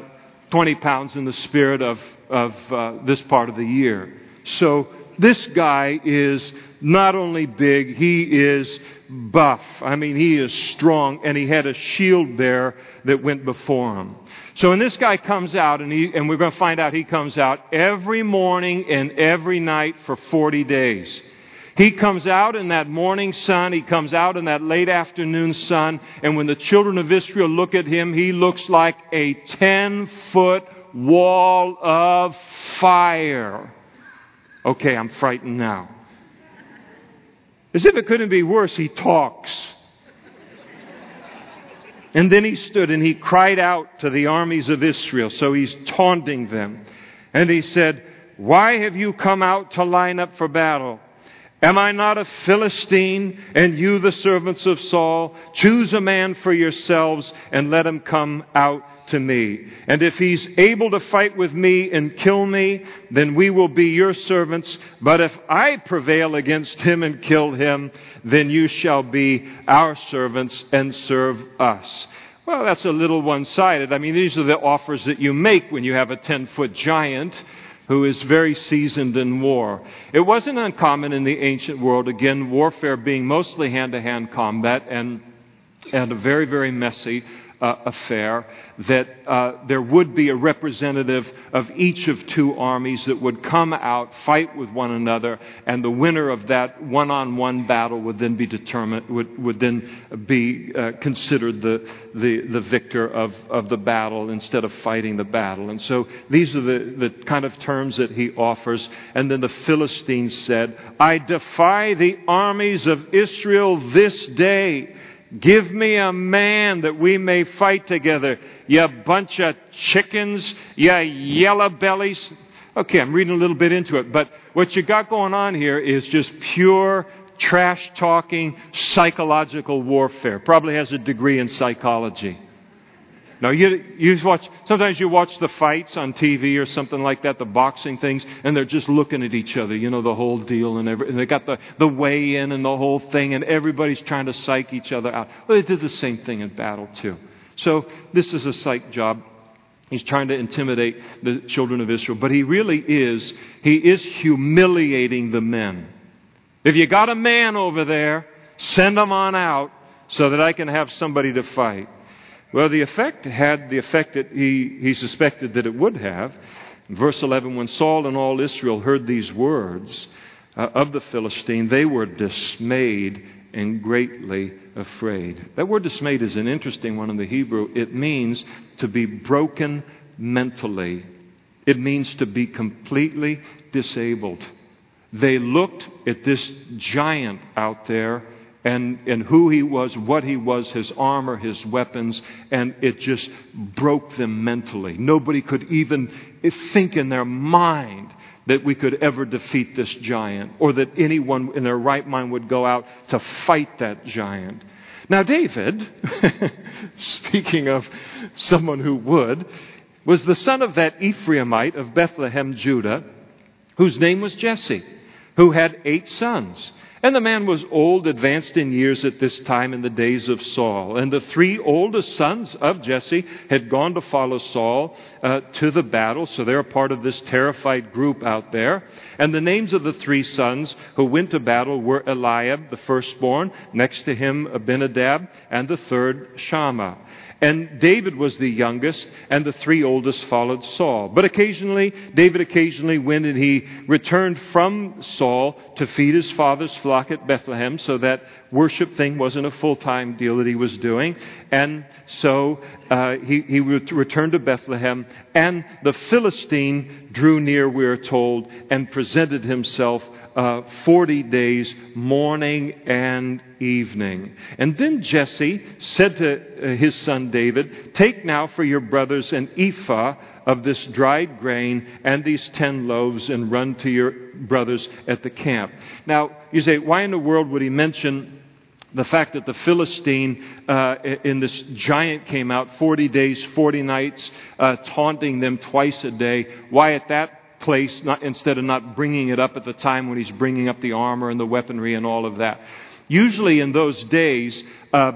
Speaker 1: 20 pounds in the spirit of, of uh, this part of the year. So this guy is not only big, he is buff. I mean, he is strong, and he had a shield there that went before him. So when this guy comes out, and, he, and we're going to find out he comes out every morning and every night for 40 days. He comes out in that morning sun, he comes out in that late afternoon sun, and when the children of Israel look at him, he looks like a 10 foot wall of fire. Okay, I'm frightened now. As if it couldn't be worse, he talks. And then he stood and he cried out to the armies of Israel. So he's taunting them. And he said, Why have you come out to line up for battle? Am I not a Philistine, and you the servants of Saul? Choose a man for yourselves and let him come out to me. And if he's able to fight with me and kill me, then we will be your servants. But if I prevail against him and kill him, then you shall be our servants and serve us. Well, that's a little one sided. I mean, these are the offers that you make when you have a 10 foot giant who is very seasoned in war. It wasn't uncommon in the ancient world, again, warfare being mostly hand to hand combat and, and very, very messy uh, affair, that uh, there would be a representative of each of two armies that would come out, fight with one another, and the winner of that one on one battle would then be determined, would, would then be uh, considered the, the, the victor of, of the battle instead of fighting the battle. And so these are the, the kind of terms that he offers. And then the Philistines said, I defy the armies of Israel this day Give me a man that we may fight together. You bunch of chickens, you yellow bellies. Okay, I'm reading a little bit into it, but what you got going on here is just pure trash talking psychological warfare. Probably has a degree in psychology. Now, you, you watch, sometimes you watch the fights on TV or something like that, the boxing things, and they're just looking at each other, you know, the whole deal, and, every, and they got the, the weigh in and the whole thing, and everybody's trying to psych each other out. Well, they did the same thing in battle, too. So this is a psych job. He's trying to intimidate the children of Israel, but he really is, he is humiliating the men. If you got a man over there, send him on out so that I can have somebody to fight. Well, the effect had the effect that he, he suspected that it would have. In verse 11, when Saul and all Israel heard these words uh, of the Philistine, they were dismayed and greatly afraid. That word dismayed is an interesting one in the Hebrew. It means to be broken mentally, it means to be completely disabled. They looked at this giant out there and, and who he was, what he was, his armor, his weapons, and it just broke them mentally. Nobody could even think in their mind that we could ever defeat this giant or that anyone in their right mind would go out to fight that giant. Now, David, speaking of someone who would, was the son of that Ephrathite of Bethlehem, Judah, whose name was Jesse, who had eight sons. And the man was old, advanced in years at this time in the days of Saul. And the three oldest sons of Jesse had gone to follow Saul uh, to the battle, so they're a part of this terrified group out there. And the names of the three sons who went to battle were Eliab, the firstborn, next to him Abinadab, and the third Shammah. And David was the youngest, and the three oldest followed Saul. But occasionally, David occasionally went and he returned from Saul to feed his father's flock at Bethlehem, so that worship thing wasn't a full time deal that he was doing. And so uh, he, he returned to Bethlehem, and the Philistine drew near, we are told, and presented himself uh, 40 days, morning and evening. And then Jesse said to uh, his son David, Take now for your brothers an ephah of this dried grain and these ten loaves and run to your brothers at the camp. Now, you say, why in the world would he mention the fact that the Philistine uh, in this giant came out 40 days, 40 nights, uh, taunting them twice a day? Why at that place not, instead of not bringing it up at the time when he's bringing up the armor and the weaponry and all of that. Usually in those days, uh,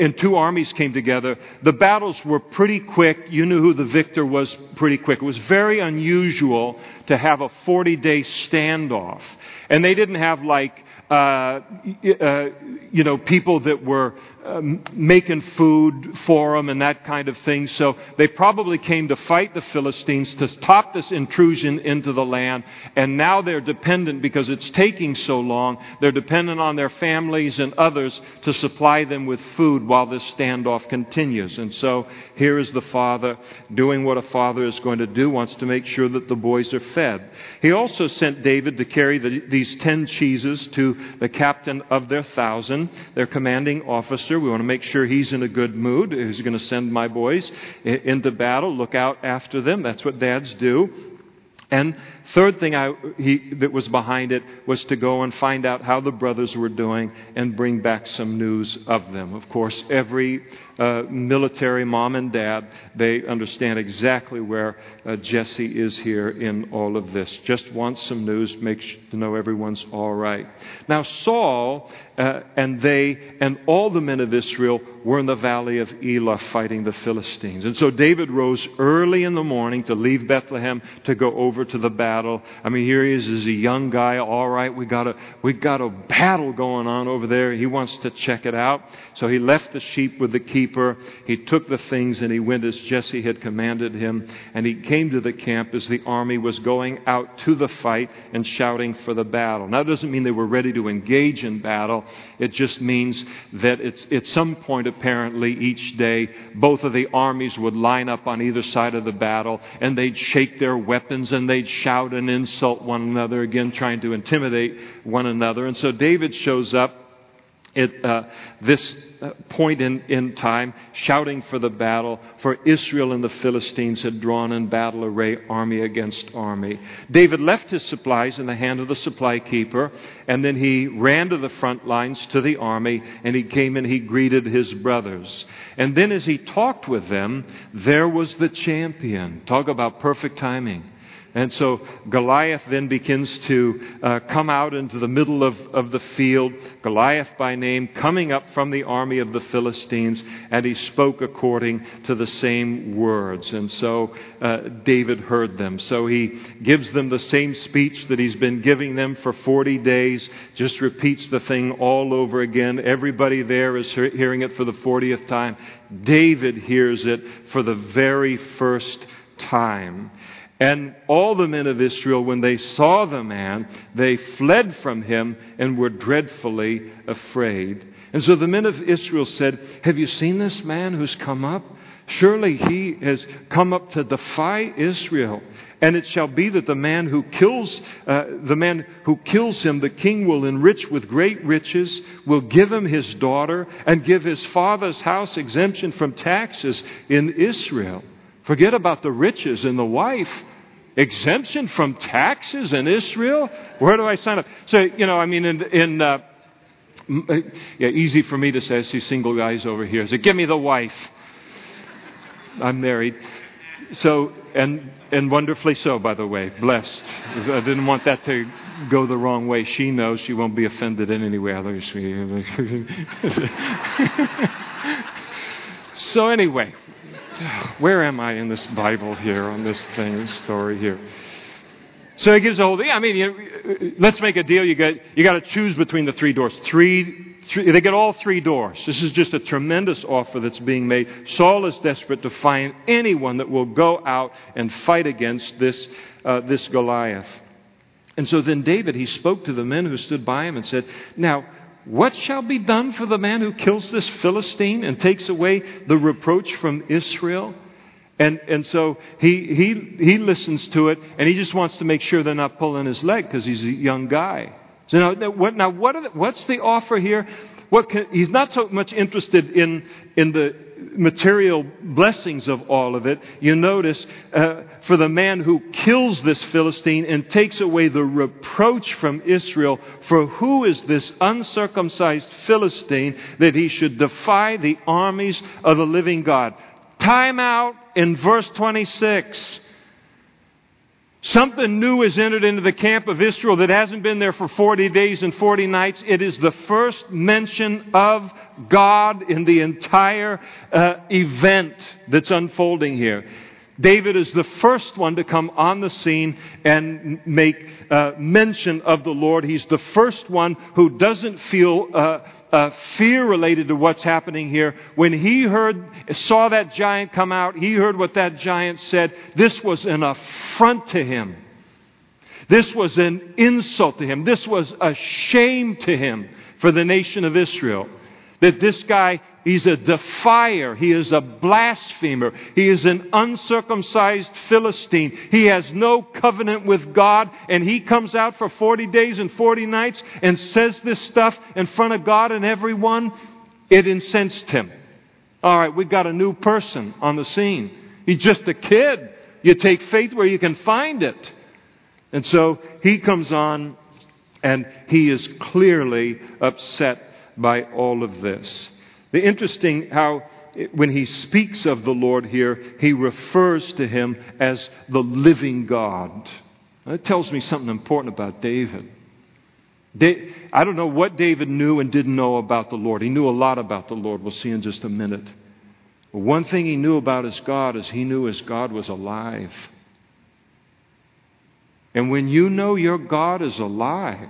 Speaker 1: and two armies came together, the battles were pretty quick. You knew who the victor was pretty quick. It was very unusual to have a 40 day standoff. And they didn't have like uh, uh, you know, people that were um, making food for them and that kind of thing. So they probably came to fight the Philistines to stop this intrusion into the land. And now they're dependent because it's taking so long. They're dependent on their families and others to supply them with food while this standoff continues. And so here is the father doing what a father is going to do, wants to make sure that the boys are fed. He also sent David to carry the, these ten cheeses to the captain of their thousand, their commanding officer. We want to make sure he's in a good mood. He's going to send my boys into battle, look out after them. That's what dads do. And third thing I, he, that was behind it was to go and find out how the brothers were doing and bring back some news of them. Of course, every uh, military mom and dad, they understand exactly where uh, Jesse is here in all of this. Just wants some news, make sure to know everyone's all right. Now, Saul uh, and they and all the men of Israel were in the valley of Elah fighting the Philistines. And so David rose early in the morning to leave Bethlehem to go over to the battle. I mean, here he is as a young guy. All right, we got a we got a battle going on over there. He wants to check it out. So he left the sheep with the keeper keeper. He took the things and he went as Jesse had commanded him. And he came to the camp as the army was going out to the fight and shouting for the battle. Now, that doesn't mean they were ready to engage in battle. It just means that it's, at some point, apparently, each day, both of the armies would line up on either side of the battle and they'd shake their weapons and they'd shout and insult one another, again, trying to intimidate one another. And so David shows up at uh, this uh, point in, in time, shouting for the battle, for Israel and the Philistines had drawn in battle array, army against army. David left his supplies in the hand of the supply keeper, and then he ran to the front lines to the army, and he came and he greeted his brothers. And then as he talked with them, there was the champion. Talk about perfect timing. And so Goliath then begins to uh, come out into the middle of, of the field, Goliath by name, coming up from the army of the Philistines, and he spoke according to the same words. And so uh, David heard them. So he gives them the same speech that he's been giving them for 40 days, just repeats the thing all over again. Everybody there is hearing it for the 40th time. David hears it for the very first time. And all the men of Israel, when they saw the man, they fled from him and were dreadfully afraid. And so the men of Israel said, Have you seen this man who's come up? Surely he has come up to defy Israel. And it shall be that the man who kills uh, the man who kills him, the king will enrich with great riches, will give him his daughter, and give his father's house exemption from taxes in Israel. Forget about the riches and the wife. Exemption from taxes in Israel? Where do I sign up? So, you know, I mean, in, in uh, uh, yeah, easy for me to say. I see single guys over here. So, give me the wife. I'm married. So, and, and wonderfully so, by the way. Blessed. I didn't want that to go the wrong way. She knows she won't be offended in any way. so, anyway, where am I in this Bible here, on this thing, this story here? So he gives a whole thing. I mean, you, let's make a deal. You got, you got to choose between the three doors. Three, three, they get all three doors. This is just a tremendous offer that's being made. Saul is desperate to find anyone that will go out and fight against this, uh, this Goliath. And so then David, he spoke to the men who stood by him and said, Now, what shall be done for the man who kills this Philistine and takes away the reproach from Israel? And, and so he, he, he listens to it and he just wants to make sure they're not pulling his leg because he's a young guy. So now, what, now what the, what's the offer here? What can, he's not so much interested in, in the material blessings of all of it, you notice uh, for the man who kills this Philistine and takes away the reproach from Israel, for who is this uncircumcised Philistine that he should defy the armies of the living God? Time out in verse 26. Something new has entered into the camp of Israel that hasn't been there for 40 days and 40 nights. It is the first mention of God in the entire uh, event that's unfolding here. David is the first one to come on the scene and make uh, mention of the Lord. He's the first one who doesn't feel uh, uh, fear related to what's happening here. When he heard, saw that giant come out, he heard what that giant said. This was an affront to him. This was an insult to him. This was a shame to him for the nation of Israel. That this guy He's a defier. He is a blasphemer. He is an uncircumcised Philistine. He has no covenant with God, and he comes out for 40 days and 40 nights and says this stuff in front of God and everyone. It incensed him. All right, we've got a new person on the scene. He's just a kid. You take faith where you can find it. And so he comes on, and he is clearly upset by all of this. The interesting how when he speaks of the Lord here, he refers to him as the living God. That tells me something important about David. I don't know what David knew and didn't know about the Lord. He knew a lot about the Lord. We'll see in just a minute. But one thing he knew about his God is he knew his God was alive. And when you know your God is alive,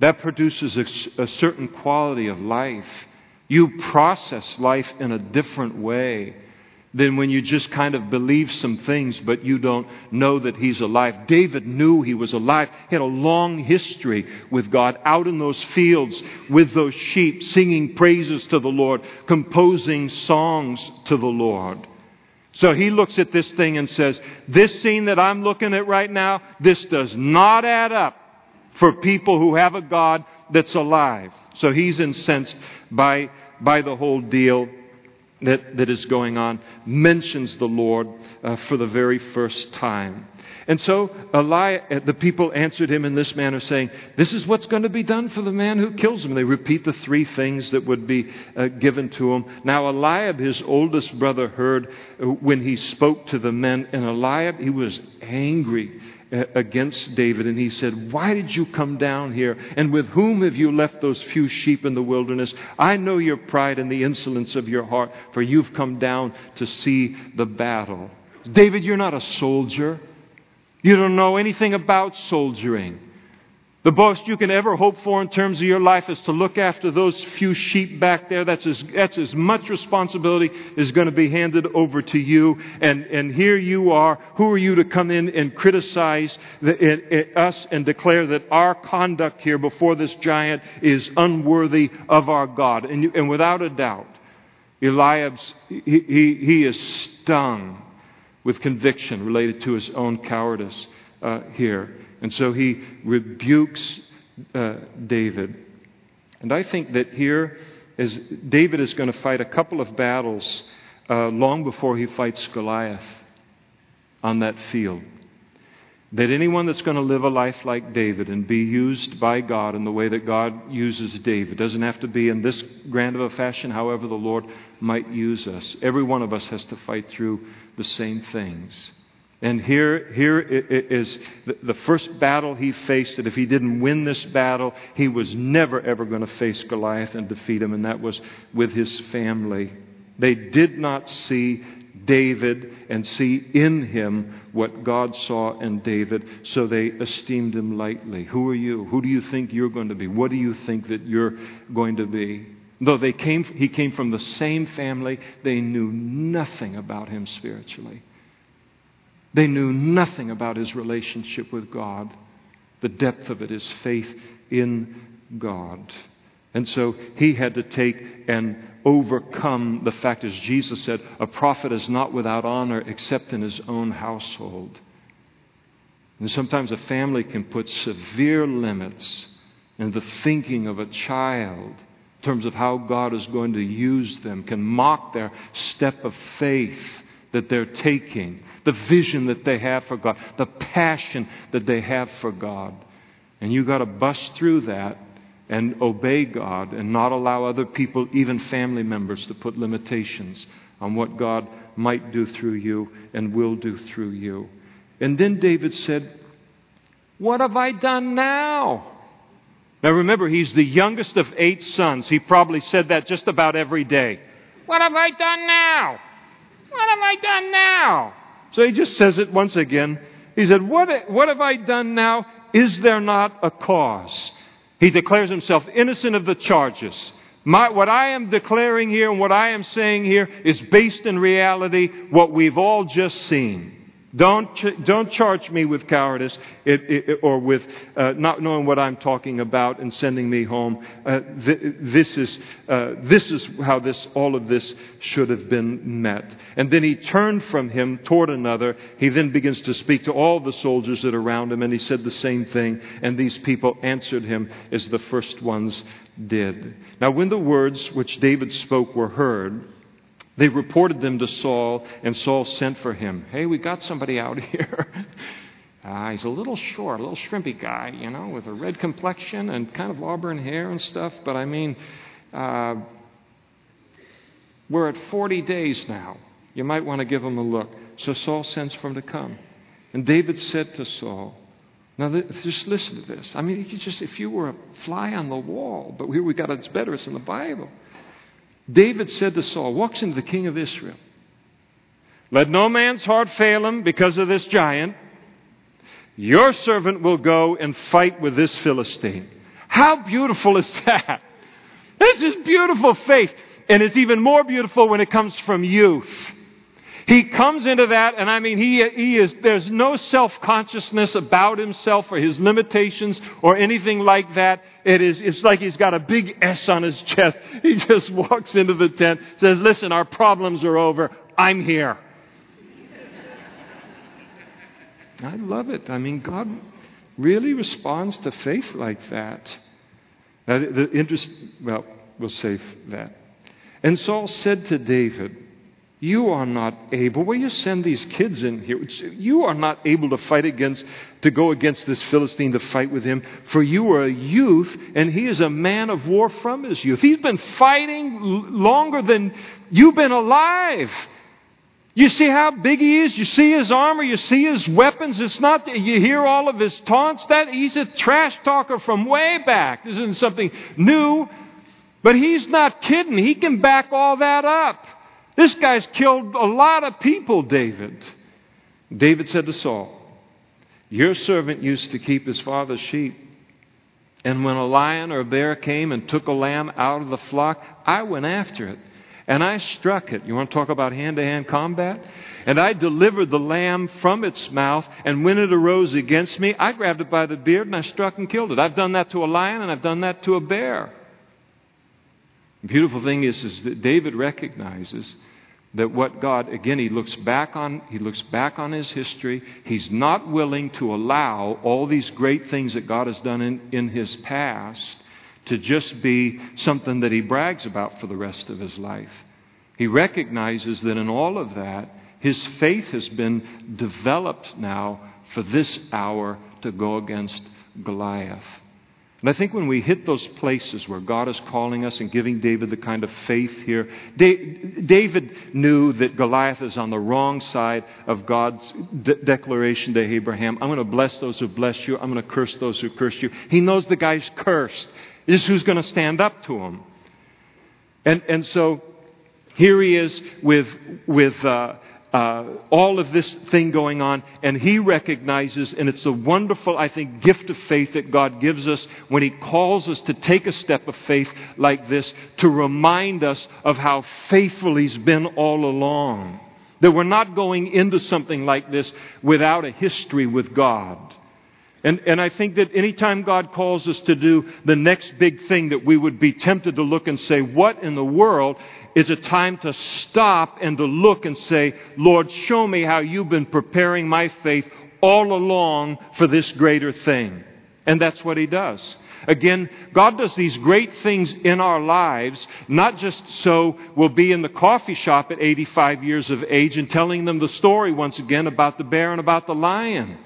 Speaker 1: that produces a, a certain quality of life you process life in a different way than when you just kind of believe some things, but you don't know that He's alive. David knew He was alive. He had a long history with God out in those fields with those sheep, singing praises to the Lord, composing songs to the Lord. So he looks at this thing and says, This scene that I'm looking at right now, this does not add up for people who have a God that's alive. So he's incensed by, by the whole deal. that, that is going on mentions the Lord uh, for the very first time. And so Eli, uh, the people answered him in this manner, saying, This is what's going to be done for the man who kills him. They repeat the three things that would be uh, given to him. Now, Eliab, his oldest brother, heard uh, when he spoke to the men, and Eliab, he was angry against David, and he said, Why did you come down here? And with whom have you left those few sheep in the wilderness? I know your pride and the insolence of your heart, for you've come down to see the battle. David, you're not a soldier. You don't know anything about soldiering. The most you can ever hope for in terms of your life is to look after those few sheep back there. That's as, that's as much responsibility is going to be handed over to you. And, and here you are. Who are you to come in and criticize the, it, it, us and declare that our conduct here before this giant is unworthy of our God? And, you, and without a doubt, Eliab's, he, he, he is stung with conviction related to his own cowardice uh, here. And so he rebukes uh, David. And I think that here, as David is going to fight a couple of battles uh, long before he fights Goliath on that field. That anyone that's going to live a life like David and be used by God in the way that God uses David doesn't have to be in this grand of a fashion, however, the Lord might use us. Every one of us has to fight through the same things. And here, here is the first battle he faced that if he didn't win this battle, he was never, ever going to face Goliath and defeat him, and that was with his family. They did not see David and see in him what God saw in David, so they esteemed him lightly. Who are you? Who do you think you're going to be? What do you think that you're going to be? Though they came, he came from the same family, they knew nothing about him spiritually. They knew nothing about his relationship with God. The depth of it is faith in God. And so he had to take and overcome the fact, as Jesus said, a prophet is not without honor except in his own household. And sometimes a family can put severe limits in the thinking of a child in terms of how God is going to use them, can mock their step of faith that they're taking, the vision that they have for God, the passion that they have for God. And you've got to bust through that and obey God and not allow other people, even family members, to put limitations on what God might do through you and will do through you. And then David said, What have I done now? Now remember, he's the youngest of eight sons. He probably said that just about every day. What have I done now? What have I done now? So he just says it once again. He said, What, what have I done now? Is there not a cause? He declares himself innocent of the charges. My, what I am declaring here and what I am saying here is based in reality what we've all just seen. Don't, don't charge me with cowardice it, it, or with uh, not knowing what I'm talking about and sending me home. Uh, th- this, is, uh, this is how this, all of this should have been met. And then he turned from him toward another. He then begins to speak to all the soldiers that are around him, and he said the same thing. And these people answered him as the first ones did. Now, when the words which David spoke were heard, they reported them to Saul, and Saul sent for him. Hey, we got somebody out here. Uh, he's a little short, a little shrimpy guy, you know, with a red complexion and kind of auburn hair and stuff. But I mean, uh, we're at 40 days now. You might want to give him a look. So Saul sends for him to come. And David said to Saul, now, just listen to this. I mean, you just, if you were a fly on the wall, but here we got it's better, it's in the Bible. David said to Saul, walks into the king of Israel, Let no man's heart fail him because of this giant. Your servant will go and fight with this Philistine. How beautiful is that? This is beautiful faith. And it's even more beautiful when it comes from youth. He comes into that, and I mean, he, he is, there's no self consciousness about himself or his limitations or anything like that. It is, it's like he's got a big S on his chest. He just walks into the tent, says, Listen, our problems are over. I'm here. I love it. I mean, God really responds to faith like that. Now, the, the interest, well, we'll save that. And Saul said to David, You are not able. Will you send these kids in here? You are not able to fight against, to go against this Philistine to fight with him, for you are a youth, and he is a man of war from his youth. He's been fighting longer than you've been alive. You see how big he is? You see his armor? You see his weapons? It's not you hear all of his taunts. That he's a trash talker from way back. This isn't something new. But he's not kidding. He can back all that up. This guy's killed a lot of people, David. David said to Saul, Your servant used to keep his father's sheep. And when a lion or a bear came and took a lamb out of the flock, I went after it and I struck it. You want to talk about hand to hand combat? And I delivered the lamb from its mouth, and when it arose against me, I grabbed it by the beard and I struck and killed it. I've done that to a lion and I've done that to a bear. The beautiful thing is, is that David recognizes that what God again he looks back on he looks back on his history he's not willing to allow all these great things that God has done in, in his past to just be something that he brags about for the rest of his life. He recognizes that in all of that, his faith has been developed now for this hour to go against Goliath. And I think when we hit those places where God is calling us and giving David the kind of faith here, David knew that Goliath is on the wrong side of God's de- declaration to Abraham I'm going to bless those who bless you, I'm going to curse those who curse you. He knows the guy's cursed is who's going to stand up to him. And, and so here he is with, with uh, uh, all of this thing going on, and he recognizes, and it's a wonderful, I think, gift of faith that God gives us when he calls us to take a step of faith like this to remind us of how faithful he's been all along. That we're not going into something like this without a history with God. And, and I think that anytime God calls us to do the next big thing, that we would be tempted to look and say, What in the world? Is a time to stop and to look and say, Lord, show me how you've been preparing my faith all along for this greater thing. And that's what He does. Again, God does these great things in our lives, not just so we'll be in the coffee shop at 85 years of age and telling them the story once again about the bear and about the lion.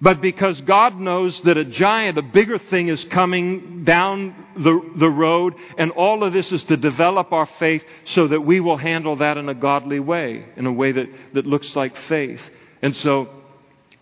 Speaker 1: But because God knows that a giant, a bigger thing is coming down the, the road, and all of this is to develop our faith so that we will handle that in a godly way, in a way that, that looks like faith. And so,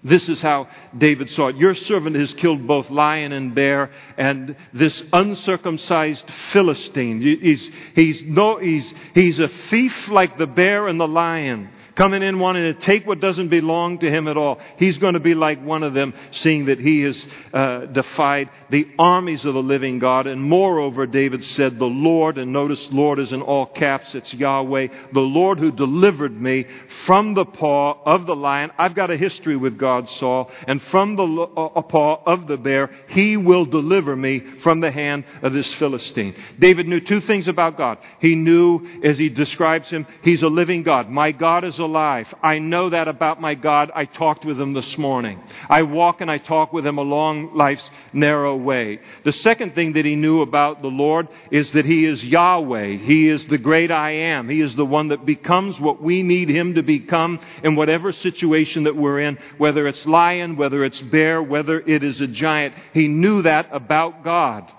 Speaker 1: this is how David saw it. Your servant has killed both lion and bear, and this uncircumcised Philistine. He's, he's, no, he's, he's a thief like the bear and the lion coming in wanting to take what doesn't belong to him at all. He's going to be like one of them, seeing that he has uh, defied the armies of the living God. And moreover, David said, The Lord, and notice Lord is in all caps, it's Yahweh, the Lord who delivered me from the paw of the lion. I've got a history with God, Saul, and from the uh, paw of the bear, he will deliver me from the hand of this Philistine. David knew two things about God. He knew, as he describes him, he's a living God. My God is alive. I know that about my God. I talked with him this morning. I walk and I talk with him along life's narrow way. The second thing that he knew about the Lord is that he is Yahweh. He is the great I am. He is the one that becomes what we need him to become in whatever situation that we're in, whether it's lion, whether it's bear, whether it is a giant. He knew that about God.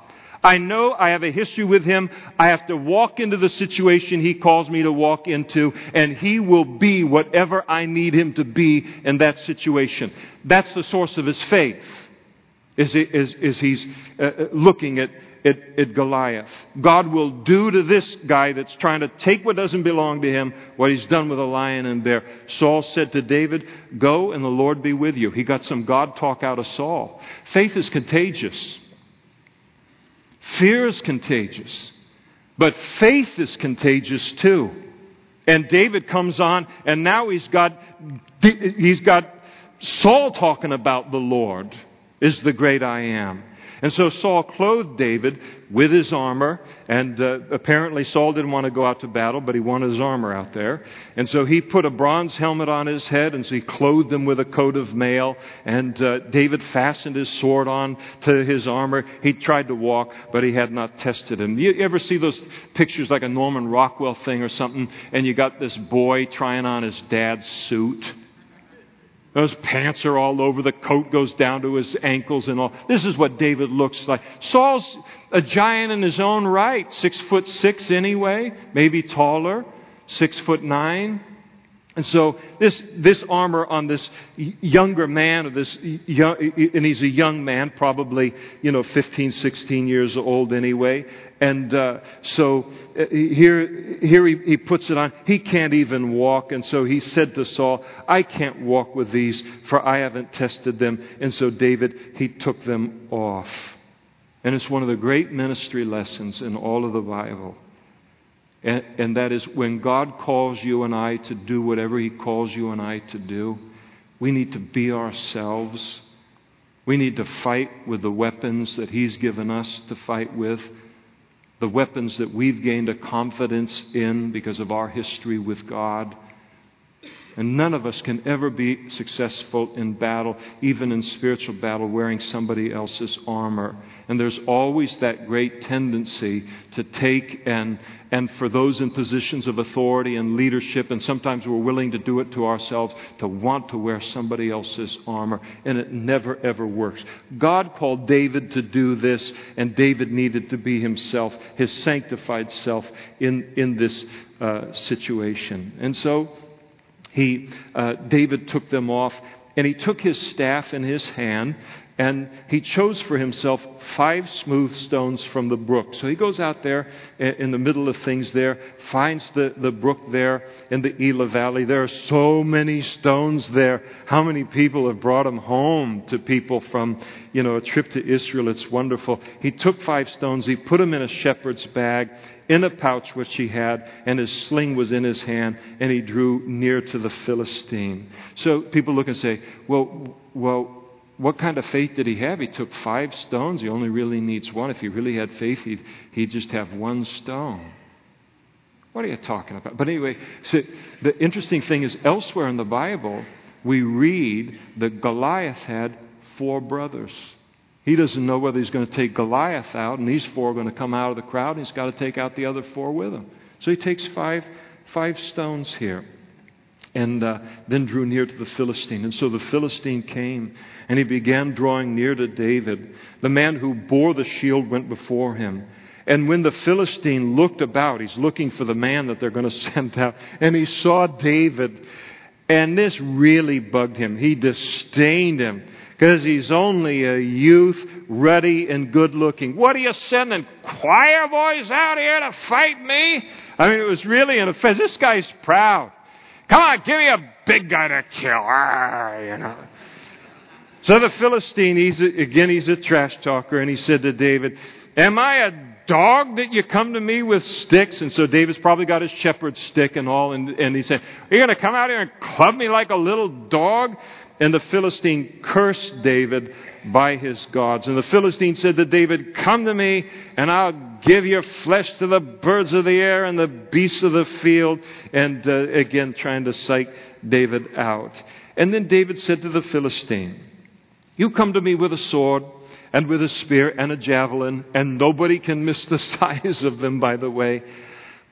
Speaker 1: I know I have a history with him. I have to walk into the situation he calls me to walk into, and he will be whatever I need him to be in that situation. That's the source of his faith, is, is, is he's uh, uh, looking at, at, at Goliath. God will do to this guy that's trying to take what doesn't belong to him what he's done with a lion and bear. Saul said to David, Go and the Lord be with you. He got some God talk out of Saul. Faith is contagious. Fear is contagious, but faith is contagious too. And David comes on, and now he's got, he's got Saul talking about the Lord is the great I am. And so Saul clothed David with his armor, and uh, apparently Saul didn't want to go out to battle, but he wanted his armor out there. And so he put a bronze helmet on his head, and so he clothed him with a coat of mail, and uh, David fastened his sword on to his armor. He tried to walk, but he had not tested him. You ever see those pictures like a Norman Rockwell thing or something, and you got this boy trying on his dad's suit? Those pants are all over. The coat goes down to his ankles and all. This is what David looks like. Saul's a giant in his own right, six foot six anyway, maybe taller, six foot nine. And so this, this armor on this younger man, or this young, and he's a young man, probably, you know, 15, 16 years old anyway. And uh, so uh, here, here he, he puts it on. He can't even walk. And so he said to Saul, I can't walk with these, for I haven't tested them. And so David, he took them off. And it's one of the great ministry lessons in all of the Bible and, and that is when God calls you and I to do whatever He calls you and I to do, we need to be ourselves. We need to fight with the weapons that He's given us to fight with, the weapons that we've gained a confidence in because of our history with God. And none of us can ever be successful in battle, even in spiritual battle, wearing somebody else's armor. And there's always that great tendency to take and, and for those in positions of authority and leadership, and sometimes we're willing to do it to ourselves, to want to wear somebody else's armor. And it never, ever works. God called David to do this, and David needed to be himself, his sanctified self, in, in this uh, situation. And so, he, uh, David took them off, and he took his staff in his hand, and he chose for himself five smooth stones from the brook. So he goes out there in the middle of things there, finds the, the brook there in the Elah Valley. There are so many stones there. How many people have brought them home to people from, you know, a trip to Israel? It's wonderful. He took five stones, he put them in a shepherd's bag, in a pouch which he had, and his sling was in his hand, and he drew near to the Philistine. So people look and say, well, well, what kind of faith did he have? He took five stones. He only really needs one. If he really had faith, he'd, he'd just have one stone. What are you talking about? But anyway, so the interesting thing is elsewhere in the Bible, we read that Goliath had four brothers. He doesn't know whether he's going to take Goliath out, and these four are going to come out of the crowd, and he's got to take out the other four with him. So he takes five, five stones here and uh, then drew near to the Philistine. And so the Philistine came, and he began drawing near to David. The man who bore the shield went before him. And when the Philistine looked about, he's looking for the man that they're going to send out, and he saw David. And this really bugged him. He disdained him because he's only a youth, ruddy and good looking. What are you sending choir boys out here to fight me? I mean, it was really an offense. This guy's proud. Come on, give me a big guy to kill. Ah, you know. So the Philistine, he's a, again, he's a trash talker, and he said to David, Am I a dog that you come to me with sticks? And so David's probably got his shepherd's stick and all, and, and he said, Are you going to come out here and club me like a little dog? And the Philistine cursed David by his gods. And the Philistine said to David, Come to me, and I'll give your flesh to the birds of the air and the beasts of the field. And uh, again, trying to psych David out. And then David said to the Philistine, You come to me with a sword and with a spear and a javelin, and nobody can miss the size of them, by the way.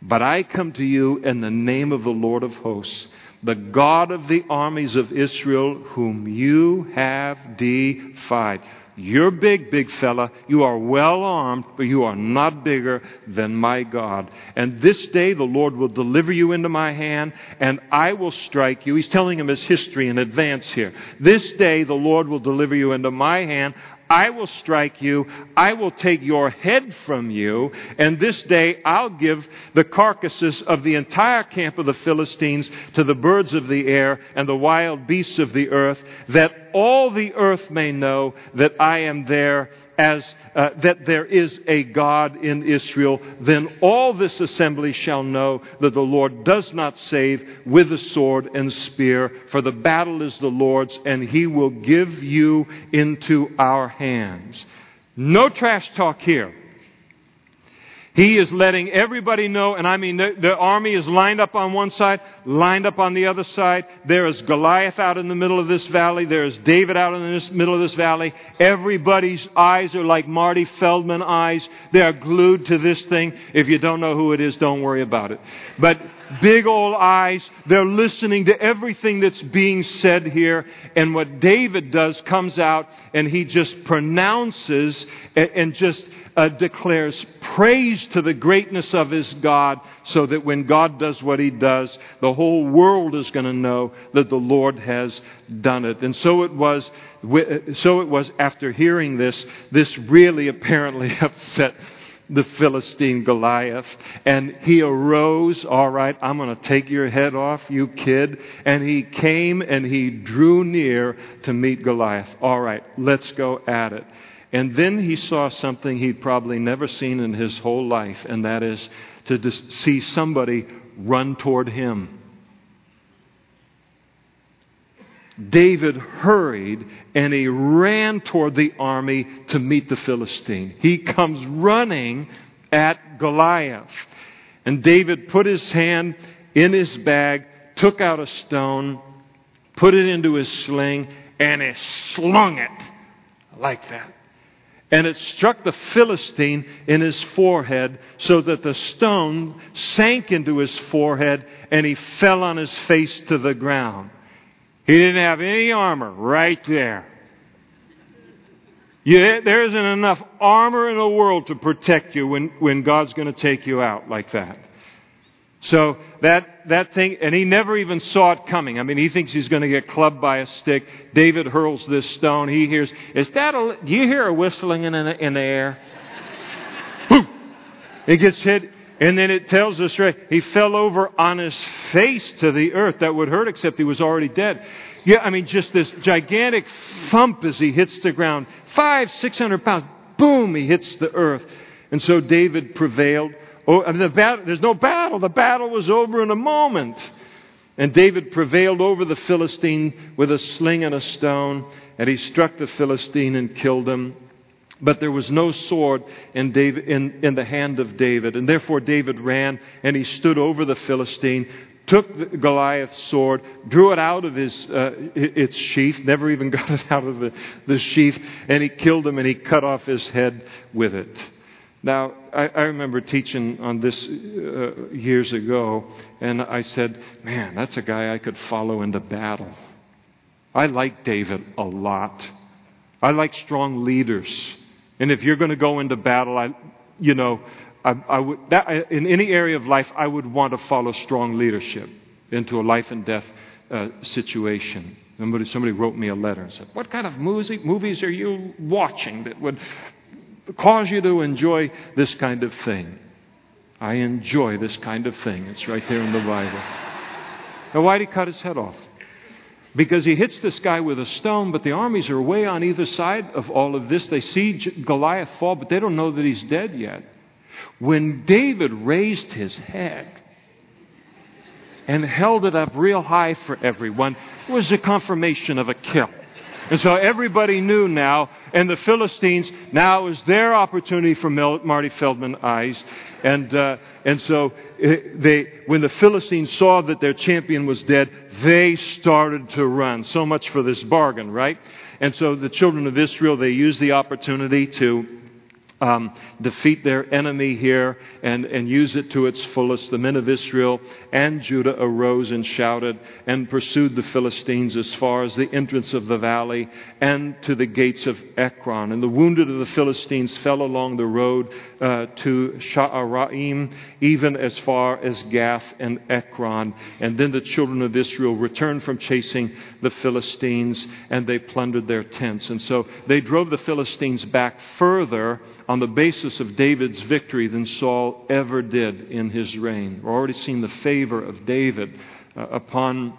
Speaker 1: But I come to you in the name of the Lord of hosts the God of the armies of Israel, whom you have defied. You're big, big fella. You are well armed, but you are not bigger than my God. And this day the Lord will deliver you into my hand, and I will strike you. He's telling him his history in advance here. This day the Lord will deliver you into my hand. I will strike you, I will take your head from you, and this day I'll give the carcasses of the entire camp of the Philistines to the birds of the air and the wild beasts of the earth, that all the earth may know that I am there as uh, that there is a God in Israel, then all this assembly shall know that the Lord does not save with the sword and spear, for the battle is the Lord's, and he will give you into our hands. No trash talk here. He is letting everybody know, and I mean, the, the, army is lined up on one side, lined up on the other side. There is Goliath out in the middle of this valley. There is David out in the middle of this valley. Everybody's eyes are like Marty Feldman eyes. They are glued to this thing. If you don't know who it is, don't worry about it. But big old eyes. They're listening to everything that's being said here. And what David does comes out and he just pronounces and, and just uh, declares praise to the greatness of his God so that when God does what he does, the whole world is going to know that the Lord has done it. And so it was, so it was after hearing this, this really apparently upset the Philistine Goliath. And he arose, all right, I'm going to take your head off, you kid. And he came and he drew near to meet Goliath. All right, let's go at it. And then he saw something he'd probably never seen in his whole life, and that is to see somebody run toward him. David hurried and he ran toward the army to meet the Philistine. He comes running at Goliath. And David put his hand in his bag, took out a stone, put it into his sling, and he slung it like that and it struck the Philistine in his forehead, so that the stone sank into his forehead and he fell on his face to the ground. He didn't have any armor right there. There isn't enough armor in the world to protect you when, when God's going to take you out like that. So that, that thing, and he never even saw it coming. I mean, he thinks he's going to get clubbed by a stick. David hurls this stone. He hears, is that a, do you hear a whistling in the, in the air? It gets hit, and then it tells us right, he fell over on his face to the earth. That would hurt, except he was already dead. Yeah, I mean, just this gigantic thump as he hits the ground. Five, six hundred pounds. Boom, he hits the earth. And so David prevailed. Oh, the there's no battle. The battle was over in a moment. And David prevailed over the Philistine with a sling and a stone, and he struck the Philistine and killed him. But there was no sword in, David, in, in the hand of David. And therefore David ran, and he stood over the Philistine, took Goliath's sword, drew it out of his, uh, its sheath, never even got it out of the, the sheath, and he killed him and he cut off his head with it. Now, I, I remember teaching on this uh, years ago, and I said, man, that's a guy I could follow into battle. I like David a lot. I like strong leaders. And if you're going to go into battle, I, you know, I, I would, that, in any area of life, I would want to follow strong leadership into a life and death uh, situation. Somebody, somebody wrote me a letter and said, What kind of movies are you watching that would cause you to enjoy this kind of thing. I enjoy this kind of thing. It's right there in the Bible. Now, why'd he cut his head off? Because he hits this guy with a stone, but the armies are way on either side of all of this. They see Goliath fall, but they don't know that he's dead yet. When David raised his head and held it up real high for everyone, it was a confirmation of a kill. And so everybody knew now, and the Philistines, now is their opportunity for Marty Feldman eyes. And, uh, and so eh, they, when the Philistines saw that their champion was dead, they started to run. So much for this bargain, right? And so the children of Israel, they used the opportunity to um, defeat their enemy here and, and use it to its fullest. The men of Israel and Judah arose and shouted and pursued the Philistines as far as the entrance of the valley and to the gates of Ekron. And the wounded of the Philistines fell along the road uh, to Sha'araim, even as far as Gath and Ekron. And then the children of Israel returned from chasing the Philistines and they plundered their tents. And so they drove the Philistines back further on the basis of David's victory than Saul ever did in his reign. We've already seen the favor of David uh, upon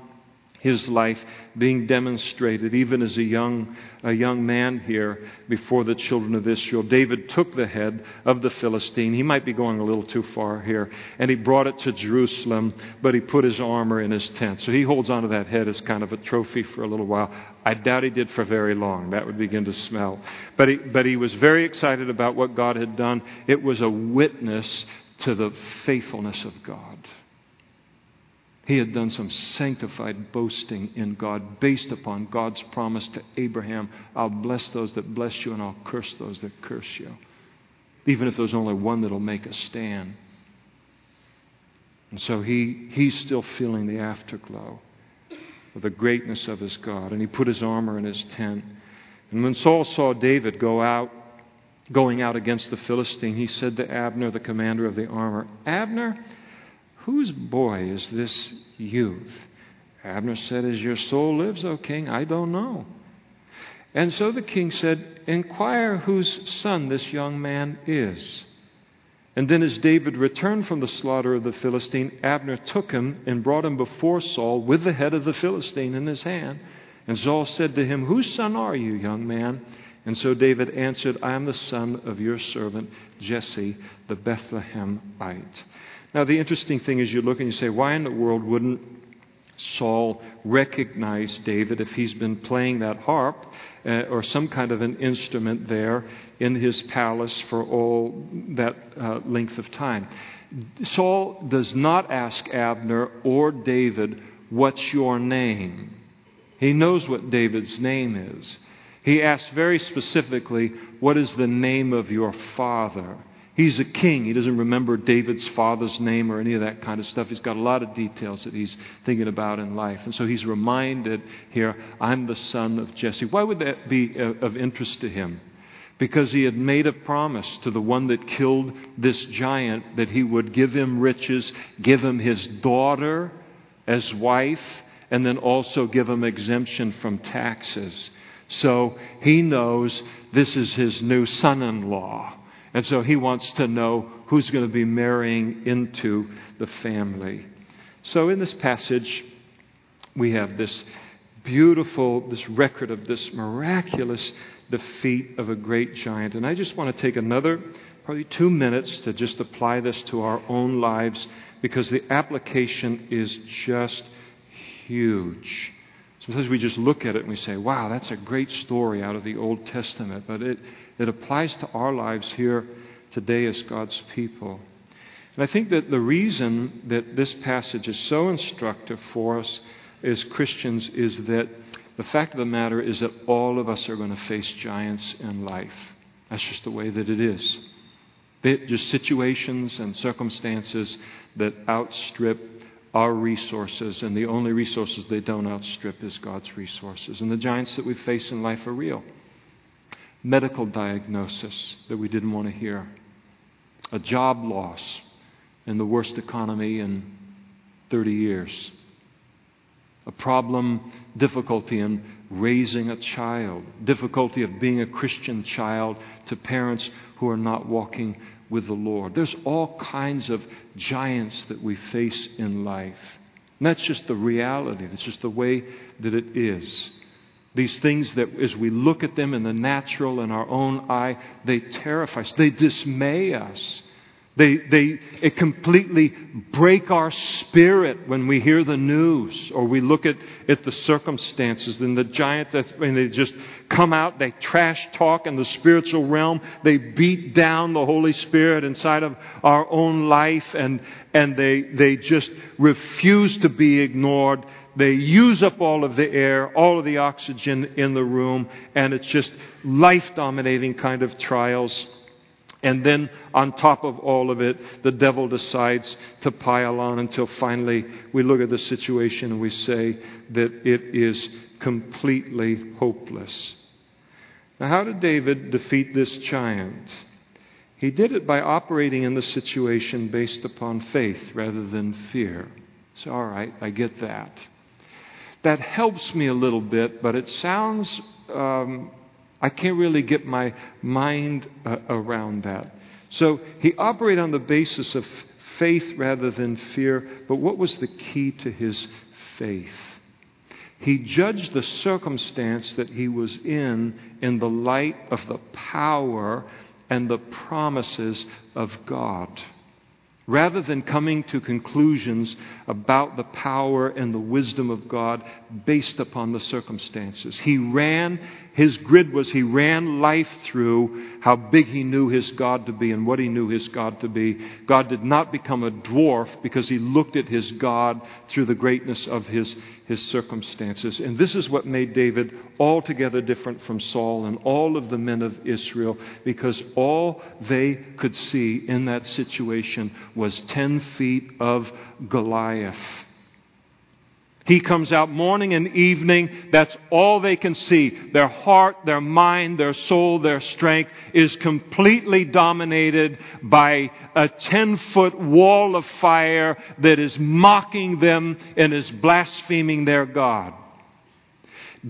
Speaker 1: his life being demonstrated even as a young, a young man here before the children of Israel. David took the head of the Philistine. He might be going a little too far here. And he brought it to Jerusalem, but he put his armor in his tent. So he holds onto that head as kind of a trophy for a little while. I doubt he did for very long. That would begin to smell. But he, but he was very excited about what God had done. It was a witness to the faithfulness of God. He had done some sanctified boasting in God based upon God's promise to Abraham I'll bless those that bless you, and I'll curse those that curse you. Even if there's only one that'll make a stand. And so he, he's still feeling the afterglow of the greatness of his God. And he put his armor in his tent. And when Saul saw David go out, going out against the Philistine, he said to Abner, the commander of the armor, Abner, Whose boy is this youth? Abner said, As your soul lives, O king, I don't know. And so the king said, Inquire whose son this young man is. And then, as David returned from the slaughter of the Philistine, Abner took him and brought him before Saul with the head of the Philistine in his hand. And Saul said to him, Whose son are you, young man? And so David answered, I am the son of your servant Jesse, the Bethlehemite. Now, the interesting thing is you look and you say, why in the world wouldn't Saul recognize David if he's been playing that harp uh, or some kind of an instrument there in his palace for all that uh, length of time? Saul does not ask Abner or David, What's your name? He knows what David's name is. He asks very specifically, What is the name of your father? He's a king. He doesn't remember David's father's name or any of that kind of stuff. He's got a lot of details that he's thinking about in life. And so he's reminded here, I'm the son of Jesse. Why would that be uh, of interest to him? Because he had made a promise to the one that killed this giant that he would give him riches, give him his daughter as wife, and then also give him exemption from taxes. So he knows this is his new son in law. And so he wants to know who's going to be marrying into the family. So in this passage, we have this beautiful, this record of this miraculous defeat of a great giant. And I just want to take another probably two minutes to just apply this to our own lives because the application is just huge. Sometimes we just look at it and we say, wow, that's a great story out of the Old Testament. But it, that applies to our lives here today as God's people. And I think that the reason that this passage is so instructive for us as Christians is that the fact of the matter is that all of us are going to face giants in life. That's just the way that it is. Just situations and circumstances that outstrip our resources, and the only resources they don't outstrip is God's resources. And the giants that we face in life are real medical diagnosis that we didn't want to hear, a job loss in the worst economy in 30 years, a problem, difficulty in raising a child, difficulty of being a Christian child to parents who are not walking with the Lord. There's all kinds of giants that we face in life. And that's just the reality, that's just the way that it is. These things that, as we look at them in the natural in our own eye, they terrify us. They dismay us. They, they it completely break our spirit when we hear the news or we look at, at the circumstances. And the giants, and they just come out, they trash talk in the spiritual realm. They beat down the Holy Spirit inside of our own life and, and they, they just refuse to be ignored they use up all of the air, all of the oxygen in the room, and it's just life dominating kind of trials. And then, on top of all of it, the devil decides to pile on until finally we look at the situation and we say that it is completely hopeless. Now, how did David defeat this giant? He did it by operating in the situation based upon faith rather than fear. So, all right, I get that that helps me a little bit, but it sounds, um, I can't really get my mind uh, around that. So he operated on the basis of faith rather than fear, but what was the key to his faith? He judged the circumstance that he was in in the light of the power and the promises of God. Rather than coming to conclusions about the power and the wisdom of God based upon the circumstances, he ran, his grid was he ran life through how big he knew his God to be and what he knew his God to be. God did not become a dwarf because he looked at his God through the greatness of his, his circumstances. And this is what made David altogether different from Saul and all of the men of Israel because all they could see in that situation was 10 feet of Goliath. He comes out morning and evening. That's all they can see. Their heart, their mind, their soul, their strength is completely dominated by a 10 foot wall of fire that is mocking them and is blaspheming their God.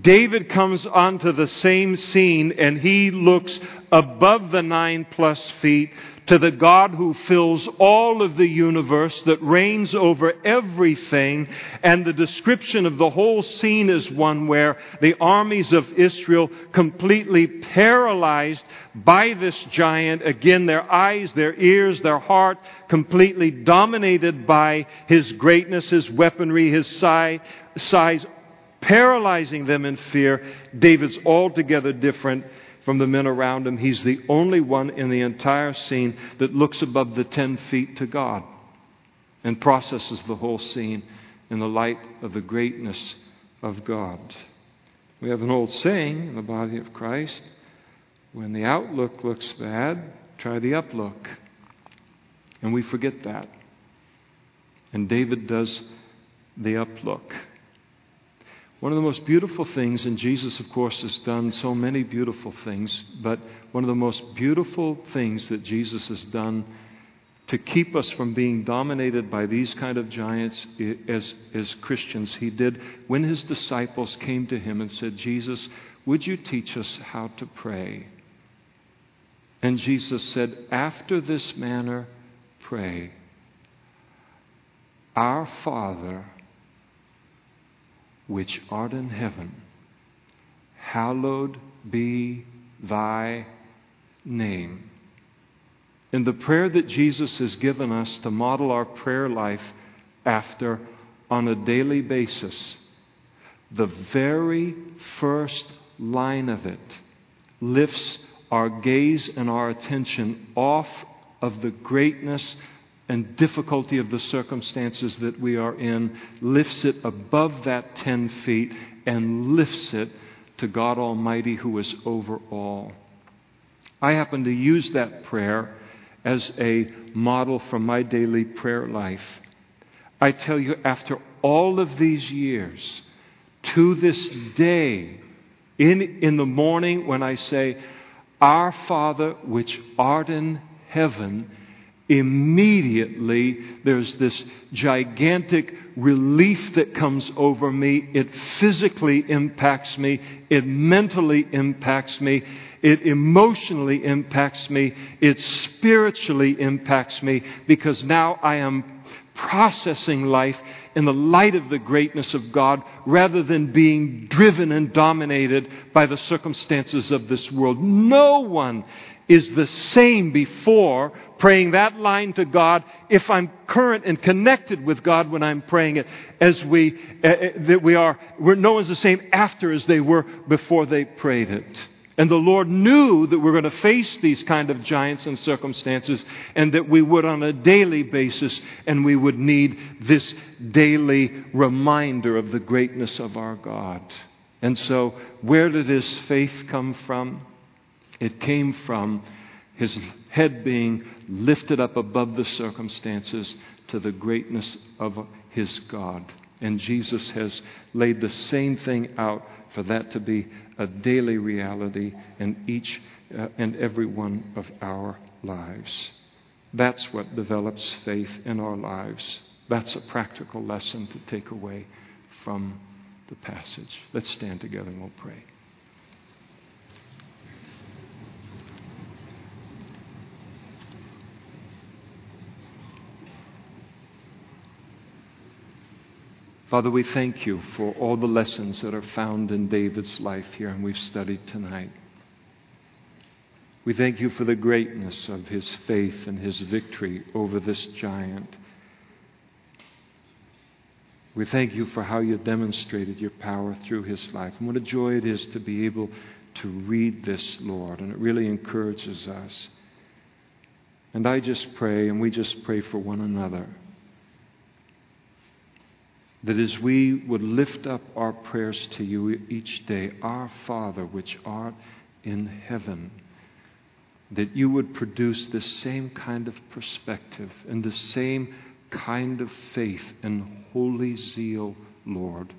Speaker 1: David comes onto the same scene and he looks above the nine plus feet to the God who fills all of the universe, that reigns over everything. And the description of the whole scene is one where the armies of Israel, completely paralyzed by this giant, again, their eyes, their ears, their heart, completely dominated by his greatness, his weaponry, his size, paralyzing them in fear. David's altogether different from the men around him. He's the only one in the entire scene that looks above the 10 feet to God and processes the whole scene in the light of the greatness of God. We have an old saying in the body of Christ when the outlook looks bad, try the uplook. And we forget that. And David does the uplook. One of the most beautiful things, and Jesus, of course, has done so many beautiful things, but one of the most beautiful things that Jesus has done to keep us from being dominated by these kind of giants as, as Christians, he did when his disciples came to him and said, Jesus, would you teach us how to pray? And Jesus said, After this manner, pray. Our Father which art in heaven, hallowed be thy name. In the prayer that Jesus has given us to model our prayer life after on a daily basis, the very first line of it lifts our gaze and our attention off of the greatness and difficulty of the circumstances that we are in, lifts it above that 10 feet and lifts it to God Almighty who is over all. I happen to use that prayer as a model for my daily prayer life. I tell you, after all of these years, to this day, in, in the morning when I say, Our Father which art in heaven, immediately there's this gigantic relief that comes over me. It physically impacts me. It mentally impacts me. It emotionally impacts me. It spiritually impacts me because now I am processing life in the light of the greatness of God rather than being driven and dominated by the circumstances of this world. No one is the same before praying that line to God if I'm current and connected with God when I'm praying it as we uh, that we are we're, no one's the same after as they were before they prayed it. And the Lord knew that we're going to face these kind of giants and circumstances and that we would on a daily basis and we would need this daily reminder of the greatness of our God. And so where did his faith come from? It came from his head being lifted up above the circumstances to the greatness of his God. And Jesus has laid the same thing out for that to be a daily reality in each uh, and every one of our lives. That's what develops faith in our lives. That's a practical lesson to take away from the passage. Let's stand together and we'll pray. Father, we thank you for all the lessons that are found in David's life here and we've studied tonight. We thank you for the greatness of his faith and his victory over this giant. We thank you for how you demonstrated your power through his life. And what a joy it is to be able to read this, Lord. And it really encourages us. And I just pray, and we just pray for one another, that as we would lift up our prayers to you each day, Our Father, which art in heaven, that you would produce the same kind of perspective and the same kind of faith and holy zeal, Lord,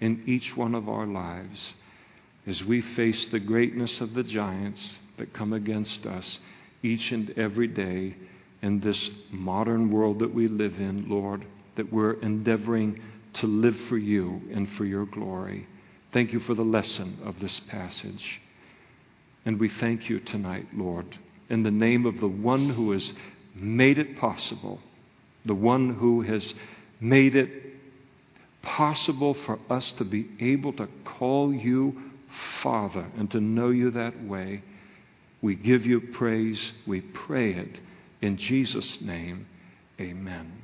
Speaker 1: in each one of our lives as we face the greatness of the giants that come against us each and every day in this modern world that we live in, Lord, that we're endeavoring to live for you and for your glory. Thank you for the lesson of this passage. And we thank you tonight, Lord, in the name of the one who has made it possible, the one who has made it possible for us to be able to call you Father and to know you that way. We give you praise. We pray it in Jesus' name. Amen.